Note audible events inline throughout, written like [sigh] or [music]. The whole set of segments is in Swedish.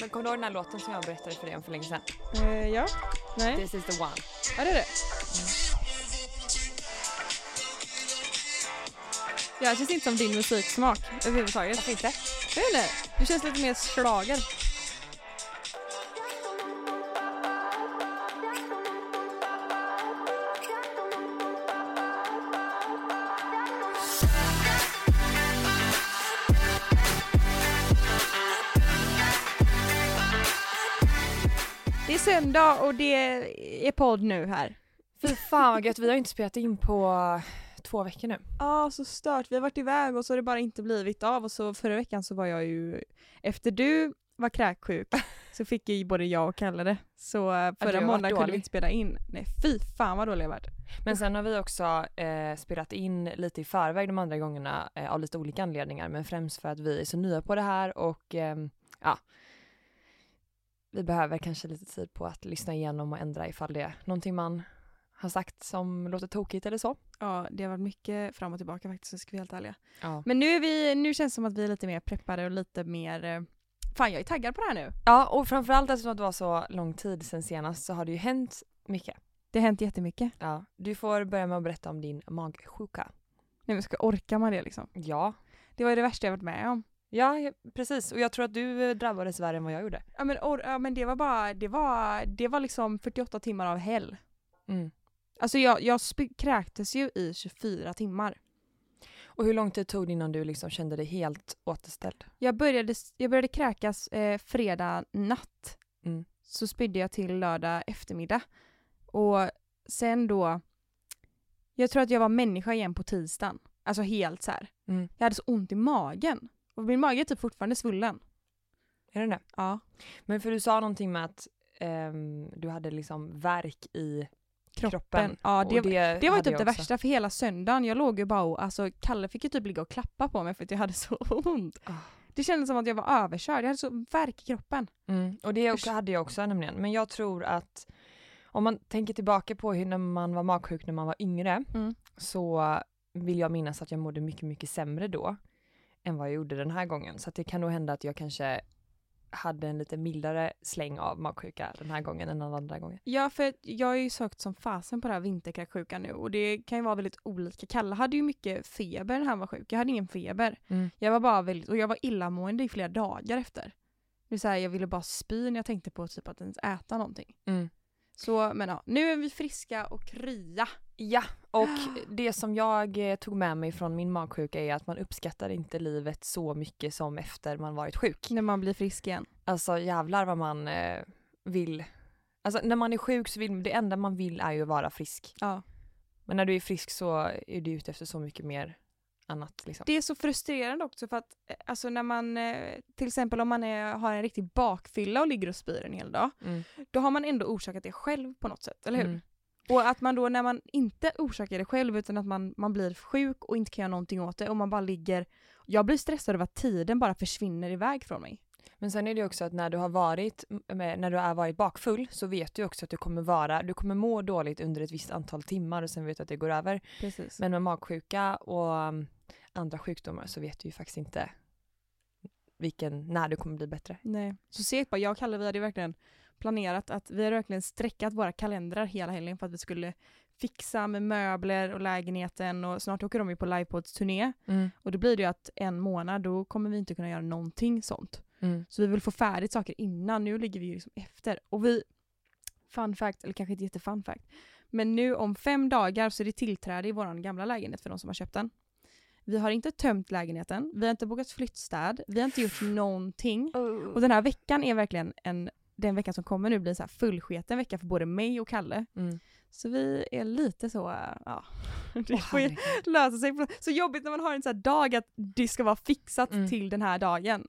Men kommer du ihåg den här låten som jag berättade för dig om för länge sedan? Eh, ja. Nej. This is the one. Ja det är det. Ja, det känns inte som din musiksmak överhuvudtaget. Varför inte? Jag vet inte. Du känns lite mer schlager. Är söndag och det är podd nu här. Fy fan vad gött, vi har inte spelat in på två veckor nu. Ja, så stört. Vi har varit iväg och så har det bara inte blivit av och så förra veckan så var jag ju, efter du var kräksjuk [laughs] så fick ju både jag och Kalle det. Så eh, förra måndagen kunde vi inte spela in. Nej fy fan vad dålig jag varit. Men sen har vi också eh, spelat in lite i förväg de andra gångerna eh, av lite olika anledningar. Men främst för att vi är så nya på det här och ehm, ja. Vi behöver kanske lite tid på att lyssna igenom och ändra ifall det är någonting man har sagt som låter tokigt eller så. Ja, det har varit mycket fram och tillbaka faktiskt, så ska vi helt ärliga. Ja. Men nu, är vi, nu känns det som att vi är lite mer preppade och lite mer... eh, Fan, jag är taggad på det här nu. Ja, och framförallt eftersom det var så lång tid sedan senast så har det ju hänt mycket. Det har hänt jättemycket. Ja, du får börja med att berätta om din magsjuka. Nej men ska orka man det liksom? Ja. Det var ju det värsta jag varit med om. Ja, precis. Och jag tror att du eh, drabbades värre än vad jag gjorde. Ja men, or, ja, men det var bara, det var, det var liksom 48 timmar av hell. Mm. Alltså jag, jag kräktes ju i 24 timmar. Och hur lång tid tog det innan du liksom kände dig helt återställd? Jag började, jag började kräkas eh, fredag natt. Mm. Så spydde jag till lördag eftermiddag. Och sen då, jag tror att jag var människa igen på tisdagen. Alltså helt så. Mm. Jag hade så ont i magen. Och min mage är typ fortfarande svullen. Är det det? Ja. Men för du sa någonting med att ehm, du hade liksom värk i kroppen. Kroppen. Ja, Och det, det var typ det värsta för hela söndagen. Jag låg ju bara och, alltså Kalle fick ju typ ligga och klappa på mig för att jag hade så [laughs] ont. Ah. Det kändes som att jag var överkörd. Jag hade så värk i kroppen. Mm. Och det också, hade jag också nämligen. Men jag tror att om man tänker tillbaka på hur när man var magsjuk när man var yngre Mm. så vill jag minnas att jag mådde mycket, mycket sämre då än vad jag gjorde den här gången. Så det kan nog hända att jag kanske hade en lite mildare släng av magsjuka den här gången än den andra gången. Ja, för jag har ju sökt som fasen på det här vinterkräksjukan nu och det kan ju vara väldigt olika. Kalle hade ju mycket feber när han var sjuk. Jag hade ingen feber. Mm. Jag var bara väldigt, och jag var illamående i flera dagar efter. Det är här, jag ville bara spy när jag tänkte på typ att ens äta någonting. Mm. Så men ja, nu är vi friska och krya. Ja, och det som jag eh, tog med mig från min magsjuka är att man uppskattar inte livet så mycket som efter man varit sjuk. När man blir frisk igen. Alltså jävlar vad man eh, vill. Alltså när man är sjuk så vill det enda man vill är ju att vara frisk. Ja. Men när du är frisk så är du ute efter så mycket mer annat liksom. Det är så frustrerande också för att eh, alltså när man, eh, till exempel om man är, har en riktig bakfylla och ligger och spyr en hel dag, Mm. då har man ändå orsakat det själv på något sätt, eller hur? Mm. Och att man då när man inte orsakar det själv utan att man, man blir sjuk och inte kan göra någonting åt det och man bara ligger, jag blir stressad över att tiden bara försvinner iväg från mig. Men sen är det också att när du har varit, när du har varit bakfull så vet du också att du kommer vara, du kommer må dåligt under ett visst antal timmar och sen vet du att det går över. Precis. Men med magsjuka och um, andra sjukdomar så vet du ju faktiskt inte vilken, när du kommer bli bättre. Nej. Så segt bara, jag och Kalle vi hade ju verkligen planerat att vi hade verkligen streckat våra kalendrar hela helgen för att vi skulle fixa med möbler och lägenheten och snart åker de ju på livepods turné och då blir det ju att en månad då kommer vi inte kunna göra någonting sånt. Mm. Så vi vill få färdigt saker innan, nu ligger vi ju liksom efter. Och vi, fun fact, eller kanske inte jättefun fact, men nu om fem dagar så är det tillträde i vår gamla lägenhet för de som har köpt den. Vi har inte tömt lägenheten, vi har inte bokat flyttstäd, vi har inte gjort [sighs] någonting. Och den här veckan är verkligen en, den veckan som kommer nu blir så här fullsketen vecka för både mig och Kalle. Mm. Så vi är lite så, ja, [laughs] det får ju lösa sig. Så jobbigt när man har en sån här dag att det ska vara fixat Mm. till den här dagen.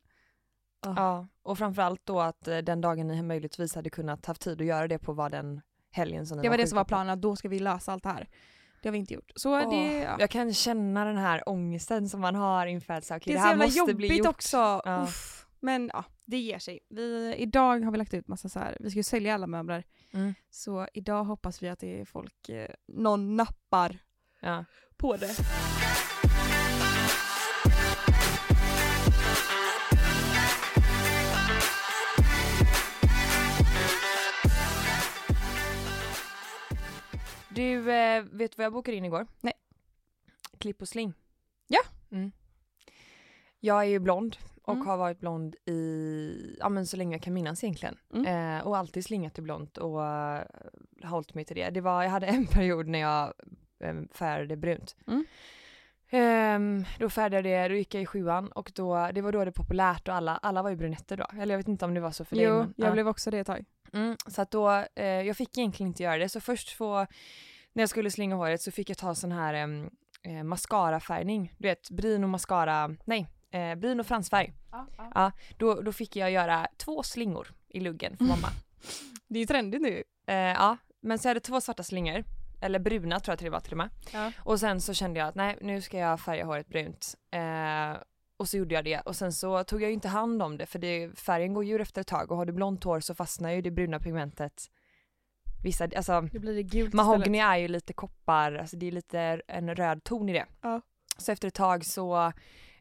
Ja, och framförallt då att eh, den dagen ni möjligtvis hade kunnat haft tid att göra det på var den helgen som ni Det var det sjuka som var planen, att då ska vi lösa allt det här. Det har vi inte gjort. Så Åh, det, ja. Jag kan känna den här ångesten som man har inför att så, okej, det är det så här jävla måste bli jobbigt gjort. också. Ja. Uff. Men ja, det ger sig. Vi, idag har vi lagt ut massa så här, vi ska ju sälja alla möbler. Mm. Så idag hoppas vi att det är folk, eh, någon nappar ja. på det. Du, eh, vet du vad jag bokade in igår? Nej. Klipp och sling. Ja. Mm. Jag är ju blond och Mm. har varit blond i, ja men så länge jag kan minnas egentligen. Mm. Eh, och alltid slingat till blont och uh, hållit mig till det. Det var, jag hade [laughs] en period när jag um, färgade brunt. Mm. Ehm, då färgade jag det, då gick jag i sjuan och då, det var då det populärt och alla, alla var ju brunetter då. Eller jag vet inte om det var så för dig. Jo, men, jag ja. blev också det ett tag. Mm, så att då, eh, jag fick egentligen inte göra det. Så först få, när jag skulle slinga håret så fick jag ta sån här em, eh, mascarafärgning. Du vet, bryn och mascara, nej, eh, bryn och fransfärg. Ja, då, då fick jag göra två slingor i luggen för mamma. Det är ju trendigt nu. eh, ja, men så jag hade två svarta slingor. Eller bruna tror jag att det var till och med. Ja. Och sen så kände jag att nej, nu ska jag färga håret brunt. Eh, och så gjorde jag det och sen så tog jag ju inte hand om det för det, färgen går ju efter ett tag och har du blont hår så fastnar ju det bruna pigmentet. Vissa, alltså mahogny är ju lite koppar, alltså det är lite en röd ton i det. Ja. Så efter ett tag så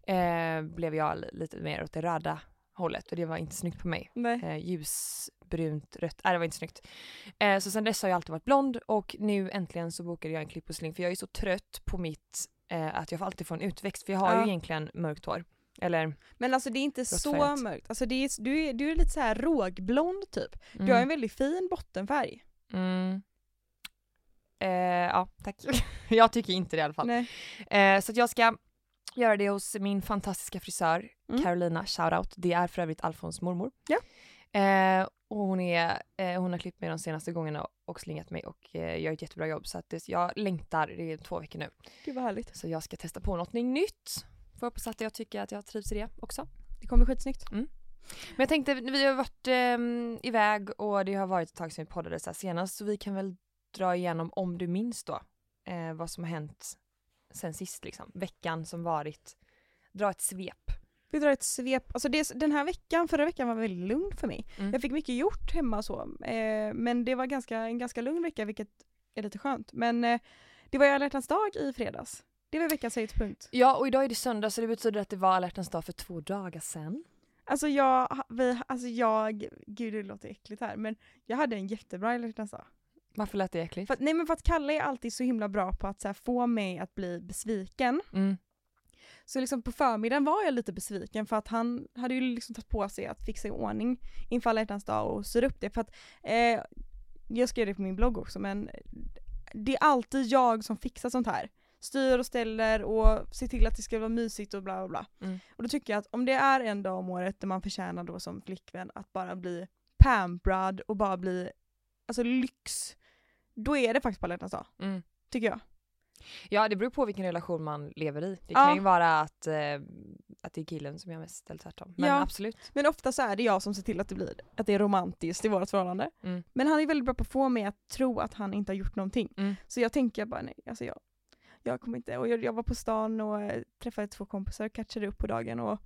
eh, blev jag li- lite mer åt det röda hållet och det var inte snyggt på mig. Eh, ljusbrunt, rött, nej det var inte snyggt. Eh, så sen dess har jag alltid varit blond och nu äntligen så bokade jag en klipp och sling för jag är så trött på mitt, eh, att jag alltid får en utväxt för jag har Ja. ju egentligen mörkt hår. Eller, Men alltså det är inte så mörkt. Alltså det är, du, är, du är lite så här rågblond typ. mm, Du har en väldigt fin bottenfärg. mm, eh, ja tack. [laughs] jag tycker inte det i alla fall. Eh, så att jag ska göra det hos min fantastiska frisör Mm. Carolina, shoutout. Det är för övrigt Alfons mormor. Ja. Eh, och hon, är, eh, hon har klippt mig de senaste gångerna och slingat mig och eh, gör ett jättebra jobb så att det, jag längtar, det är två veckor nu. Gud vad härligt. Så jag ska testa på något nytt. Får hoppas att jag tycker att jag trivs i det också. Det kommer bli skitsnyggt. Men jag tänkte, vi har varit eh, iväg och det har varit ett tag sedan vi poddade så senast så vi kan väl dra igenom om du minns då eh, vad som har hänt sen sist liksom. Veckan som varit. Dra ett svep. Vi drar ett svep. Alltså det, den här veckan, förra veckan var väldigt lugn för mig. Mm. Jag fick mycket gjort hemma och så. Eh, men det var ganska, en ganska lugn vecka vilket är lite skönt. Men eh, det var ju alla hjärtans dag i fredags. Det var veckans höjdpunkt. Ja och idag är det söndag så det betyder att det var alla hjärtans dag för två dagar sedan. Alltså jag, vi, alltså jag, gud det låter äckligt här men jag hade en jättebra alla hjärtans dag. Varför lät det äckligt? För, nej men för att Kalle är alltid så himla bra på att här, få mig att bli besviken. Mm. Så liksom på förmiddagen var jag lite besviken för att han hade ju liksom tagit på sig att fixa i ordning inför alla hjärtans dag och styra upp det. För att, eh, jag skrev det på min blogg också men det är alltid jag som fixar sånt här. Styr och ställer och ser till att det ska vara mysigt och bla bla bla. Mm. Och då tycker jag att om det är en dag om året där man förtjänar då som flickvän att bara bli pamprad och bara bli, alltså lyx. Då är det faktiskt på alla dag, Mm. tycker jag. Ja det beror på vilken relation man lever i. Det Ja. kan ju vara att, eh, att det är killen som gör mest eller tvärtom. Men Ja. absolut. Men ofta så är det jag som ser till att det blir att det är romantiskt i vårt förhållande. Mm. Men han är väldigt bra på att få mig att tro att han inte har gjort någonting. Mm. Så jag tänker bara nej, alltså jag, jag kommer inte, och jag, jag var på stan och eh, träffade två kompisar och catchade upp på dagen och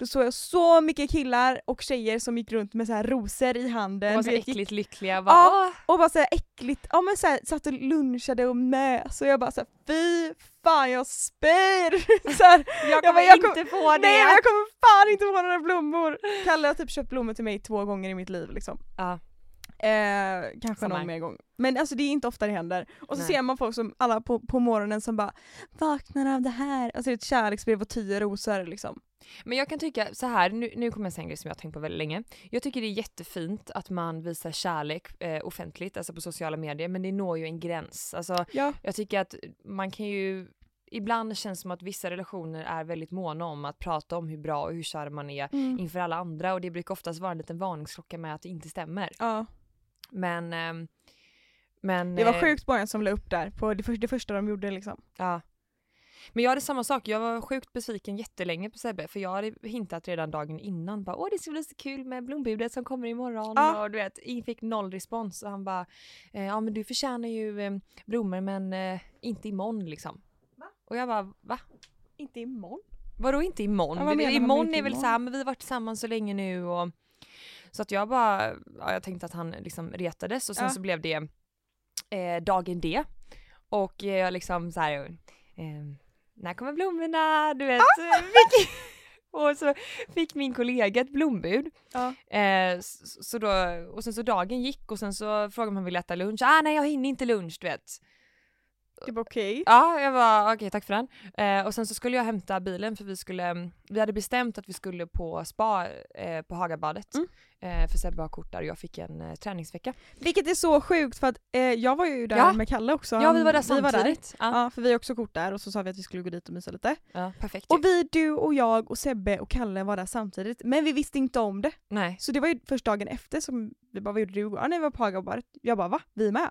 då såg jag så mycket killar och tjejer som gick runt med så här rosor i handen. De var så vet, gick- äckligt lyckliga. Bara, Ja. Och bara så här äckligt, ja men så här, satt och lunchade och mös och jag bara så här, fy fan jag spyr! [laughs] så här, Jag bara, kommer jag kom- inte få det. Nej jag kommer fan inte få några blommor! Kalle har typ köpt blommor till mig två gånger i mitt liv liksom. Ja. Eh, kanske Samma någon mer gång. Men alltså det är inte ofta det händer. Och så Nej. ser man folk som alla på, på morgonen som bara vaknar av det här. Alltså det är ett kärleksbrev och tio rosor liksom. Men jag kan tycka så här, nu, nu kommer jag säga en grej som jag har tänkt på väldigt länge. Jag tycker det är jättefint att man visar kärlek eh, offentligt, alltså på sociala medier, men det når ju en gräns. Alltså Ja. jag tycker att man kan ju Ibland känns det som att vissa relationer är väldigt måna om att prata om hur bra och hur kär man är Mm. inför alla andra och det brukar oftast vara en liten varningsklocka med att det inte stämmer. ja. Men, ehm, men Det var eh, sjukt många som la upp där på det, för, det första de gjorde liksom. Ja. Men jag hade samma sak, jag var sjukt besviken jättelänge på Sebbe för jag hade hintat redan dagen innan bara åh det ska bli så kul med blombudet som kommer imorgon Ja. och du vet, fick noll respons och han bara eh, ja men du förtjänar ju eh, blommor men eh, inte imorgon liksom. Va? Och jag bara va? Inte imorgon. Vadå inte imorgon? Ja, vad menar imorgon inte är väl såhär, men vi har varit tillsammans så länge nu och så att jag bara, ja, jag tänkte att han liksom retades och sen Ja. så blev det eh, dagen D och jag liksom såhär, eh, när kommer blommorna? Du vet. Ah! eh, fick, [laughs] och så fick min kollega ett blombud. Ja. Eh, så så då, och sen så dagen gick och sen så frågade man om han ville äta lunch. Ah nej jag hinner inte lunch du vet. Du bara okej. Ja, jag var okej tack för den. Eh, och sen så skulle jag hämta bilen för vi skulle, vi hade bestämt att vi skulle på spa eh, på Hagabadet. Mm. Eh, för Sebbe har kort där och jag fick en eh, träningsvecka. Vilket är så sjukt för att eh, jag var ju där Ja. med Kalle också. Ja vi var där Vi var där. samtidigt. Ja, Ja, för vi har också kort där och så sa vi att vi skulle gå dit och mysa lite. ja, perfekt Och vi, du och jag och Sebbe och Kalle var där samtidigt. Men vi visste inte om det. Nej. Så det var ju först dagen efter som vi bara, vad gjorde du igår? Ja, nej, vi var på Hagabadet. Jag bara, va? Vi med?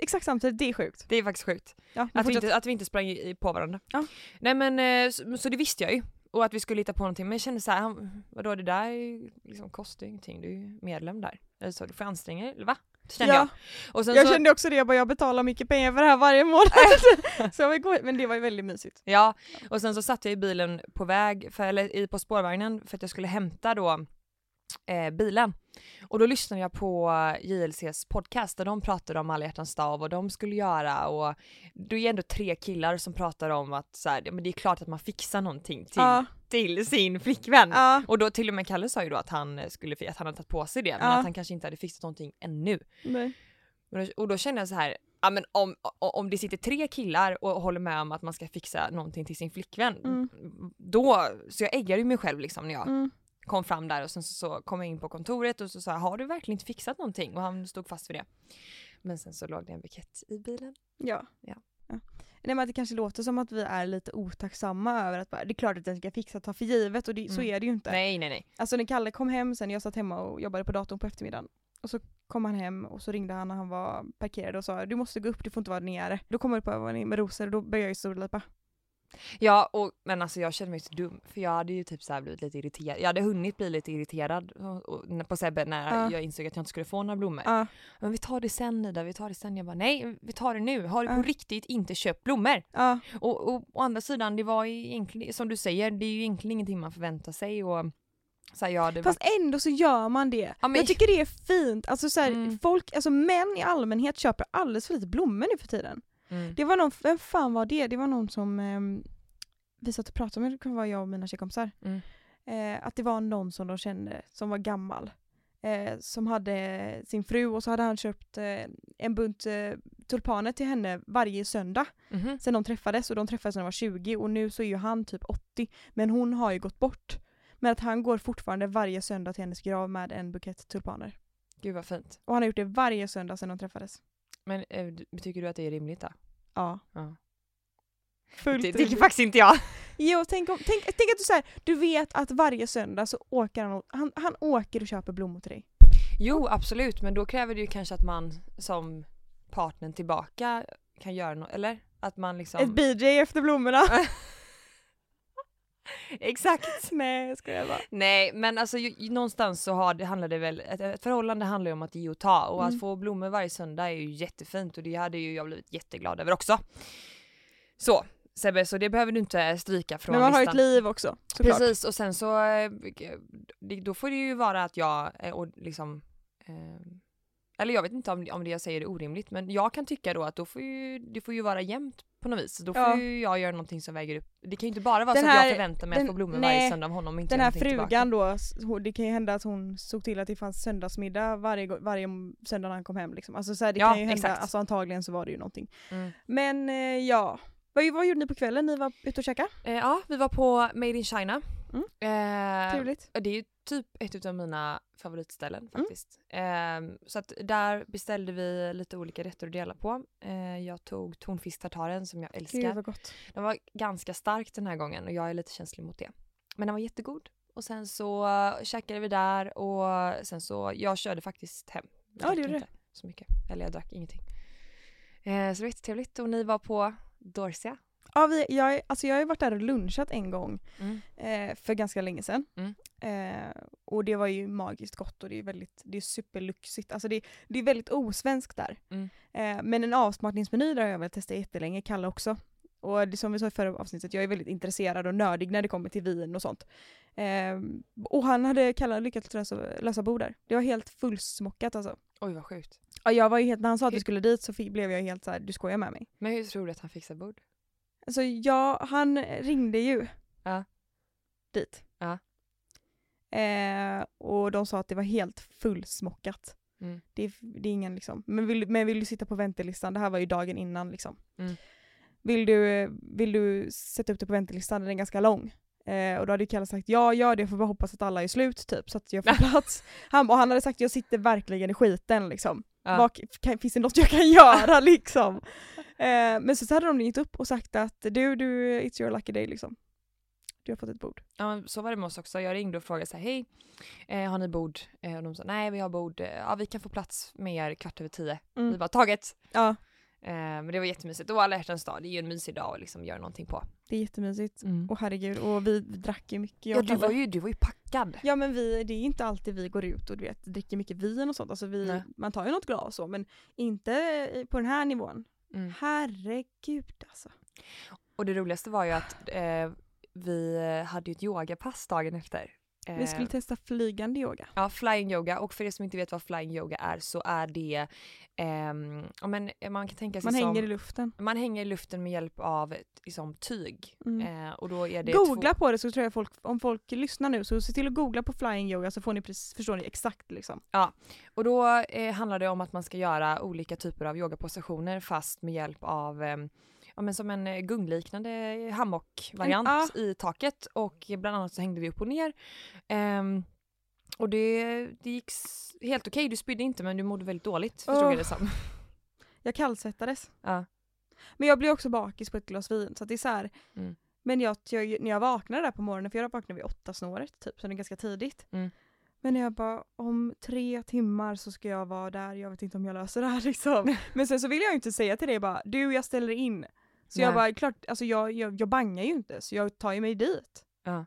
Exakt samtidigt, det är sjukt. Det är faktiskt sjukt. Ja, Att vi, inte, att vi inte sprang på varandra. Ja. Nej men eh, så, så det visste jag ju. Och att vi skulle hitta på någonting. Men jag kände såhär, vadå det där liksom, kostar ju ingenting. Du är ju medlem där. Eller så, du får anstränga dig, eller va? Kände ja, jag. Jag så, kände också det, jag bara, jag betalar mycket pengar för det här varje månad. [laughs] så jag gå, men det var ju väldigt mysigt. Ja, och sen så satt jag i bilen på väg, för, eller på spårvagnen för att jag skulle hämta då eh, bilen. Och då lyssnade jag på JLCs podcast där de pratade om alla hjärtans dag och vad de skulle göra och det är ändå tre killar som pratar om att så här, men det är klart att man fixar någonting till, Ja, till sin flickvän. ja, Och då till och med Kalle sa ju då att han skulle, att han hade tagit på sig det men Ja. att han kanske inte hade fixat någonting ännu. nej. Men då- Och då kände jag så här, ja men om, om det sitter tre killar och håller med om att man ska fixa någonting till sin flickvän, Mm. då, så jag äggade ju mig själv liksom när jag Mm. Kom fram där och sen så, så kom jag in på kontoret och så sa jag, har du verkligen inte fixat någonting? Och han stod fast vid det. Men sen så låg det en bukett i bilen. Ja. Ja. ja. Nej men att det kanske låter som att vi är lite otacksamma över att bara, det är klart att den ska fixa, ta för givet och det, så Mm. är det ju inte. Nej nej nej. Alltså när Kalle kom hem sen, jag satt hemma och jobbade på datorn på eftermiddagen. Och så kom han hem och så ringde han när han var parkerad och sa du måste gå upp, du får inte vara nere. Då kom jag upp och var med rosor och då började jag ju storlipa. Ja, och, men alltså jag kände mig så dum för jag hade ju typ så blivit lite irriterad. Jag hade hunnit bli lite irriterad på Sebbe när Ja. jag insåg att jag inte skulle få några blommor. Ja, Men vi tar det sen Ida, vi tar det sen. Jag bara nej, vi tar det nu. Har du på riktigt inte köpt blommor? Och, och å andra sidan, det var egentligen, som du säger, det är ju egentligen ingenting man förväntar sig och så här, ja, Fast ändå så gör man det. Ja, men- Jag tycker det är fint. Alltså så här, Mm. folk, alltså män i allmänhet köper alldeles för lite blommor nu för tiden. Mm. Det var någon, vem fan var det? Det var någon som ehm, vi satt och pratade med, det kan vara jag och mina tjejkompisar. Mm. Eh, att det var någon som de kände som var gammal. Eh, som hade sin fru och så hade han köpt eh, en bunt eh, tulpaner till henne varje söndag. Mhm. Sen de träffades och de träffades när de var 20 och nu så är ju han typ 80. Men hon har ju gått bort. Men att han går fortfarande varje söndag till hennes grav med en bukett tulpaner. Gud vad fint. Och han har gjort det varje söndag sedan de träffades. Men eh, tycker du att det är rimligt då? Ja. Ja. Fullt Det tycker faktiskt inte jag. Jo, tänk, om, tänk, tänk att du, så här, du vet att varje söndag så åker han, han, han åker och köper blommor till dig. Jo absolut, men då kräver det ju kanske att man som partnern tillbaka kan göra något, eller? Att man liksom... Ett BJ efter blommorna. [laughs] [laughs] Exakt! Nej, jag skojar bara. Nej men alltså ju, någonstans så har det, handlar det väl, ett, ett förhållande handlar ju om att ge och ta och Mm. att få blommor varje söndag är ju jättefint och det hade ju jag blivit jätteglad över också. Så Sebbe, så det behöver du inte stryka från Men man har ju listan. ett liv också, såklart. Precis och sen så, eh, då får det ju vara att jag, eh, och liksom, eh, eller jag vet inte om, om det jag säger är orimligt men jag kan tycka då att då får ju, det får ju vara jämnt på något vis. Då får Ja. ju jag göra någonting som väger upp. Det kan ju inte bara vara Den så att här- jag förväntar mig den- att få blommor nej, varje söndag av honom inte Den här någonting tillbaka. frugan då, det kan ju hända att hon såg till att det fanns söndagsmiddag varje, varje söndag när han kom hem. Liksom. Alltså så här, det Ja, kan ju hända, exakt. alltså antagligen så var det ju någonting. Mm. Men eh, ja, vad, vad gjorde ni på kvällen? Ni var ute och käkade? Eh, ja, vi var på Made in China. Mm. Eh, Trevligt. det är ju typ ett av mina favoritställen Mm. faktiskt. Eh, så att där beställde vi lite olika rätter att dela på. Eh, jag tog tonfisk tartaren som jag Gud älskar. vad gott. Den var ganska stark den här gången och jag är lite känslig mot det. Men den var jättegod. Och sen så käkade vi där och sen så, jag körde faktiskt hem. Jag Ja, det gjorde inte så mycket. Eller jag drack ingenting. Eh, så det var jättetrevligt och ni var på Dorsia. Ja, vi, jag, alltså jag har ju varit där och lunchat en gång Mm. eh, för ganska länge sedan. Mm. Eh, och det var ju magiskt gott och det är väldigt, det är superlyxigt. Alltså det, det är väldigt osvenskt där. Mm. Eh, men en avsmakningsmeny där har jag väl testat jättelänge, Kalle också. Och det, som vi sa i förra avsnittet, jag är väldigt intresserad och nördig när det kommer till vin och sånt. Eh, och han hade, Kalle lyckats lösa, lösa bord där. Det var helt fullsmockat alltså. Oj vad sjukt. Ja, jag var ju helt, när han sa att vi skulle dit så fick, blev jag helt så här: du skojar med mig. Men hur tror du att han fixar bord? Alltså ja, han ringde ju Ja. dit. Ja. Eh, och de sa att det var helt fullsmockat. Mm. Det, det är ingen liksom, men vill, men vill du sitta på väntelistan, det här var ju dagen innan liksom. Mm. Vill, du, vill du sätta upp det på väntelistan, den är ganska lång. Eh, och då hade Kalle sagt ja, gör det, får bara hoppas att alla är slut typ så att jag får [laughs] plats. Han, och han hade sagt jag sitter verkligen i skiten liksom. Ja. Vad, kan, finns det något jag kan göra [laughs] liksom? Eh, men så, så hade de ringt upp och sagt att du, du, it's your lucky day liksom. Du har fått ett bord. Ja, så var det med oss också. Jag ringde och frågade så här, hej, eh, har ni bord? Eh, och de sa, nej vi har bord, eh, ja vi kan få plats med er kvart över tio. Mm. Vi bara, taget! Ja, Eh, men det var jättemysigt. Och alla hjärtans dag, det är ju en mysig dag att liksom göra någonting på. det är jättemysigt. Mm. Åh herregud, och vi drack ju mycket. jag Ja och du var, ju, du var ju packad. Ja men vi, det är inte alltid vi går ut och du vet, dricker mycket vin och sånt. Alltså vi, Nej. man tar ju något glas och så men inte på den här nivån. Mm. Herregud alltså. Och det roligaste var ju att eh, vi hade ju ett yogapass dagen efter. Eh, Vi skulle testa flygande yoga. Ja, flying yoga. Och för er som inte vet vad flying yoga är så är det, ja, men man kan tänka sig Man som, hänger i luften. man hänger i luften med hjälp av liksom, tyg. Mm. Eh, och då är det Googla två, på det så tror jag folk, om folk lyssnar nu så se till att googla på flying yoga så får ni precis, förstår ni exakt liksom. och då eh, handlar det om att man ska göra olika typer av yogapositioner fast med hjälp av ehm, Ja men som en eh, gungliknande hammockvariant Mm, i taket och bland annat så hängde vi upp och ner. Ehm, och det, det gick helt okej, du spydde inte men du mådde väldigt dåligt förstod Åh. jag det som. [laughs] Jag kallsvettades. Ja. Men jag blir också bakis på ett glas vin så det är så här. Mm. Men jag, jag, när jag vaknade där på morgonen, för jag vaknade vid åtta snåret typ, så det är ganska tidigt. Mm. Men jag bara, om tre timmar så ska jag vara där, jag vet inte om jag löser det här [laughs] liksom. [laughs] Men sen så vill jag ju inte säga till dig bara, du jag ställer in. Så jag Nej. bara, klart, alltså jag, jag, jag bangar ju inte så jag tar ju mig dit. Ja.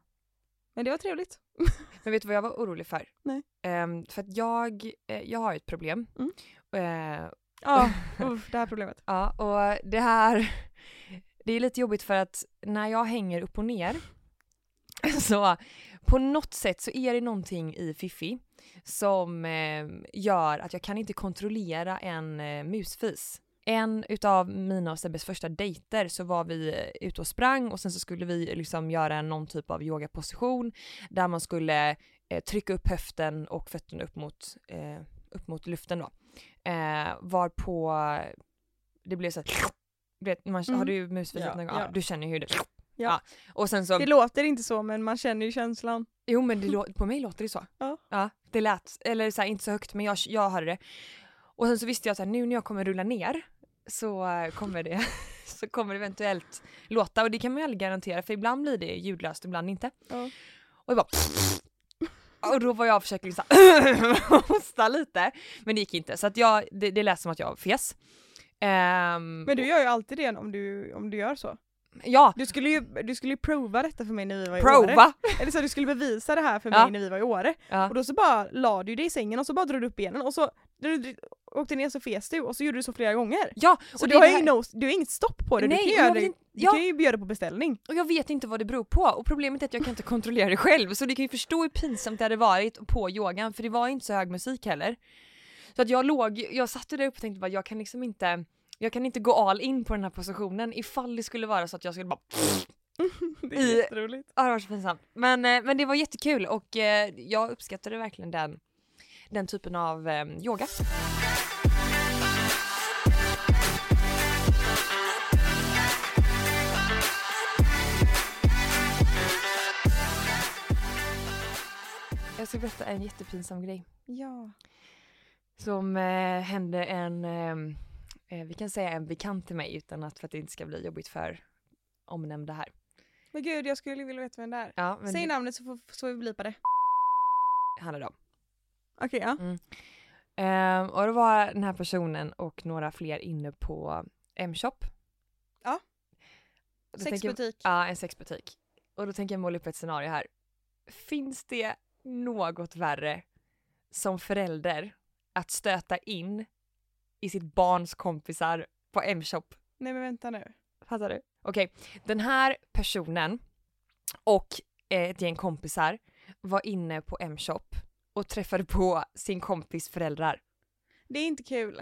Men det var trevligt. [laughs] Men vet du vad jag var orolig för? Nej. Ehm, för att jag, eh, jag har ju ett problem. Mm. Eh, Ja, [laughs] uff, det här problemet. ja, och det här, det är lite jobbigt för att när jag hänger upp och ner [laughs] så på något sätt så är det någonting i Fifi som eh, gör att jag kan inte kontrollera en eh, musfis. En utav mina och Sebbes första dejter så var vi eh, ute och sprang och sen så skulle vi liksom göra någon typ av yogaposition där man skulle eh, trycka upp höften och fötterna upp mot, eh, upp mot luften då. Eh, varpå det blev så här, vet, man, Mm. har du musfis Ja, någon gång? Ja, ja. du känner ju hur det Ja. Och sen så Det låter inte så men man känner ju känslan. Jo men det [laughs] lå- på mig låter det så. Ja. ja det lät, eller så här, inte så högt men jag, jag hörde det. Och sen så visste jag att nu när jag kommer rulla ner så kommer det [laughs] så kommer det eventuellt låta och det kan man ju aldrig garantera för ibland blir det ljudlöst ibland inte. Ja. Och jag bara [laughs] och då var jag och försökte liksom [laughs] hosta lite men det gick inte så att jag, det, det lät som att jag fes. Ehm, Men du gör ju alltid det om du, om du gör så. ja, Du skulle ju, du skulle ju prova detta för mig när vi var i Åre. prova! Eller så du skulle bevisa det här för mig Ja. när vi var i Åre. Ja. Och då så bara la du dig i sängen och så bara drog du upp benen och så när du åkte ner så fes du och så gjorde du så flera gånger. ja, Så och du det har, här- no, du har inget stopp på det, Nej, du, kan, göra inte- du ja. kan ju göra det på beställning. Och jag vet inte vad det beror på och problemet är att jag kan inte [laughs] kontrollera det själv så ni kan ju förstå hur pinsamt det hade varit på yogan för det var inte så hög musik heller. Så att jag låg, jag satt där uppe och tänkte bara jag kan liksom inte, jag kan inte gå all in på den här positionen ifall det skulle vara så att jag skulle bara [laughs] Det är jätteroligt. Ja det var så pinsamt. Men, eh, men det var jättekul och eh, jag uppskattade verkligen den, den typen av eh, yoga. Jag ska berätta en jättepinsam grej. Ja. Som eh, hände en, eh, eh, vi kan säga en bekant till mig utan att för att det inte ska bli jobbigt för omnämnda här. Men gud jag skulle vilja veta vem det är. Ja, Säg det namnet så får, så vi blipa det. handlar det om. Okej ja. Ehm, och då var den här personen och några fler inne på M-shop. Ja. Sexbutik. Ja, en sexbutik. Och då tänker jag måla upp ett scenario här. Finns det något värre som förälder att stöta in i sitt barns kompisar på M-shop? Nej men vänta nu. Fattar du? Okej, den här personen och eh, ett gäng kompisar var inne på M-shop och träffade på sin kompis föräldrar. Det är inte kul.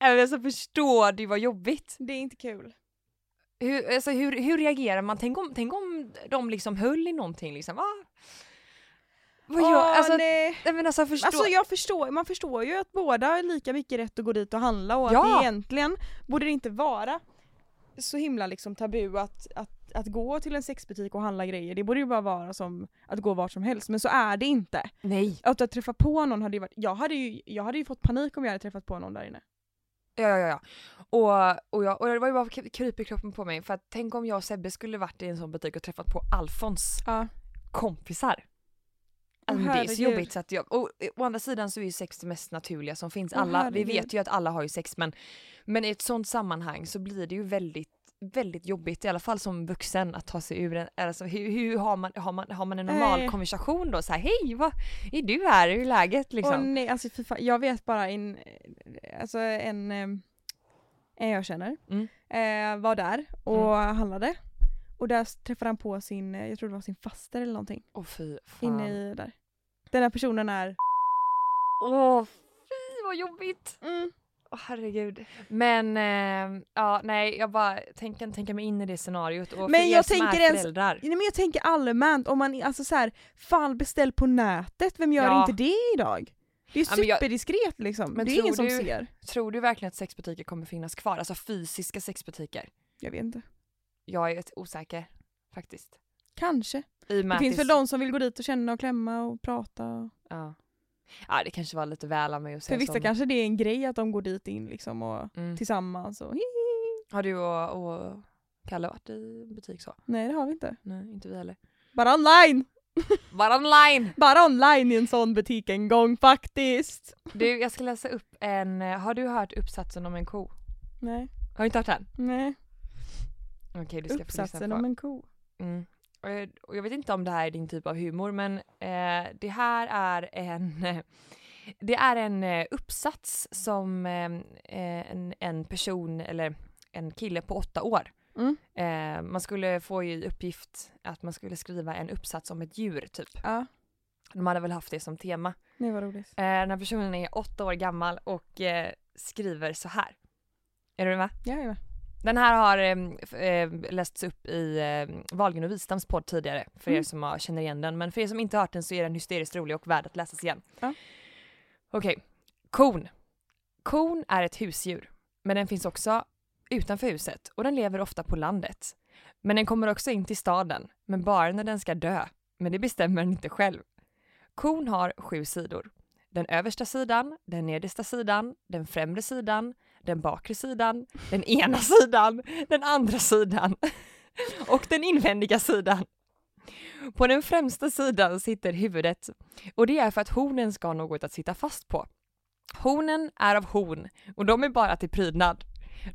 Alltså förstår du vad jobbigt? Det är inte kul. Hur, alltså, hur, hur reagerar man? Tänk om, tänk om de liksom höll i någonting liksom. Ah, Vad gör, Åh, alltså, nej. nej men alltså förstå. Alltså jag förstår, man förstår ju att båda har lika mycket rätt att gå dit och handla och att Ja. det egentligen borde det inte vara så himla liksom tabu att, att, att gå till en sexbutik och handla grejer. Det borde ju bara vara som att gå vart som helst men så är det inte. nej. Att, att träffa på någon hade ju varit, jag hade ju, jag hade ju fått panik om jag hade träffat på någon där inne. Ja, ja, ja. Och, och, jag, och det var ju bara kryp i kroppen på mig för att tänk om jag och Sebbe skulle varit i en sån butik och träffat på Alfons Ja. kompisar. Herregud. jobbigt så att jag, och eh, å andra sidan så är ju sex det mest naturliga som finns. Alla, vi herregud. vet ju att alla har ju sex men, men i ett sånt sammanhang så blir det ju väldigt väldigt jobbigt, i alla fall som vuxen, att ta sig ur en, alltså hur, hur har, man, har, man, har man en normal Nej. konversation då? Så här, hej, vad är du här? Hur är läget liksom? Åh nej, alltså fan. jag vet bara en, alltså en, eh, en jag känner Mm. eh, var där och handlade. Och där träffade han på sin, eh, jag tror det var sin faster eller någonting, Åh fy fan. inne i där. Den här personen är... Åh fy vad jobbigt! Mm. Åh herregud. Men eh, ja, nej jag bara tänker tänka mig in i det scenariot och Men jag som tänker ens- föräldrar. Nej, men jag tänker allmänt, om man alltså så här, fan beställ på nätet, vem gör Ja. inte det idag? Det är Ja, men jag- superdiskret liksom, Men det är ingen som du- ser. Tror du verkligen att sexbutiker kommer finnas kvar? Alltså fysiska sexbutiker? Jag vet inte. Jag är osäker faktiskt. Kanske. I Det finns väl de som vill gå dit och känna och klämma och prata. Ja. ja det kanske var lite väl av mig att För säga vissa så. kanske det är en grej att de går dit in liksom och Mm. tillsammans och hihi. Har du och, och Kalle varit i butik så? Nej det har vi inte. Nej, inte vi heller. Bara online! [laughs] Bara online! Bara online i en sån butik en gång faktiskt. Du, jag ska läsa upp en, har du hört uppsatsen om en ko? Nej, Har du inte hört den? nej. Okej, du ska få Uppsatsen lyssna på. om en ko. Mm. Och jag, och jag vet inte om det här är din typ av humor men eh, det här är en [laughs] det är en eh, uppsats som eh, eh, en, en person eller en kille på åtta år Mm. eh, man skulle få i uppgift att man skulle skriva en uppsats om ett djur typ. Ja, De hade väl haft det som tema. det var roligt. Eh, den här personen är åtta år gammal och eh, skriver så här. Är du med? Ja, jag är med. Den här har eh, lästs upp i eh, Wahlgren och Wistams podd tidigare för er Mm. som har, känner igen den. Men för er som inte har hört den så är den hysteriskt rolig och värd att läsas igen. Ja. Okej. Kon. Kon är ett husdjur. Men den finns också utanför huset och den lever ofta på landet. Men den kommer också in till staden, men bara när den ska dö. Men det bestämmer den inte själv. Kon har sju sidor. Den översta sidan, den nedersta sidan, den främre sidan, den bakre sidan, den ena sidan, den andra sidan [laughs] och den invändiga sidan. På den främsta sidan sitter huvudet och det är för att hornen ska ha något att sitta fast på. Hornen är av horn och de är bara till prydnad.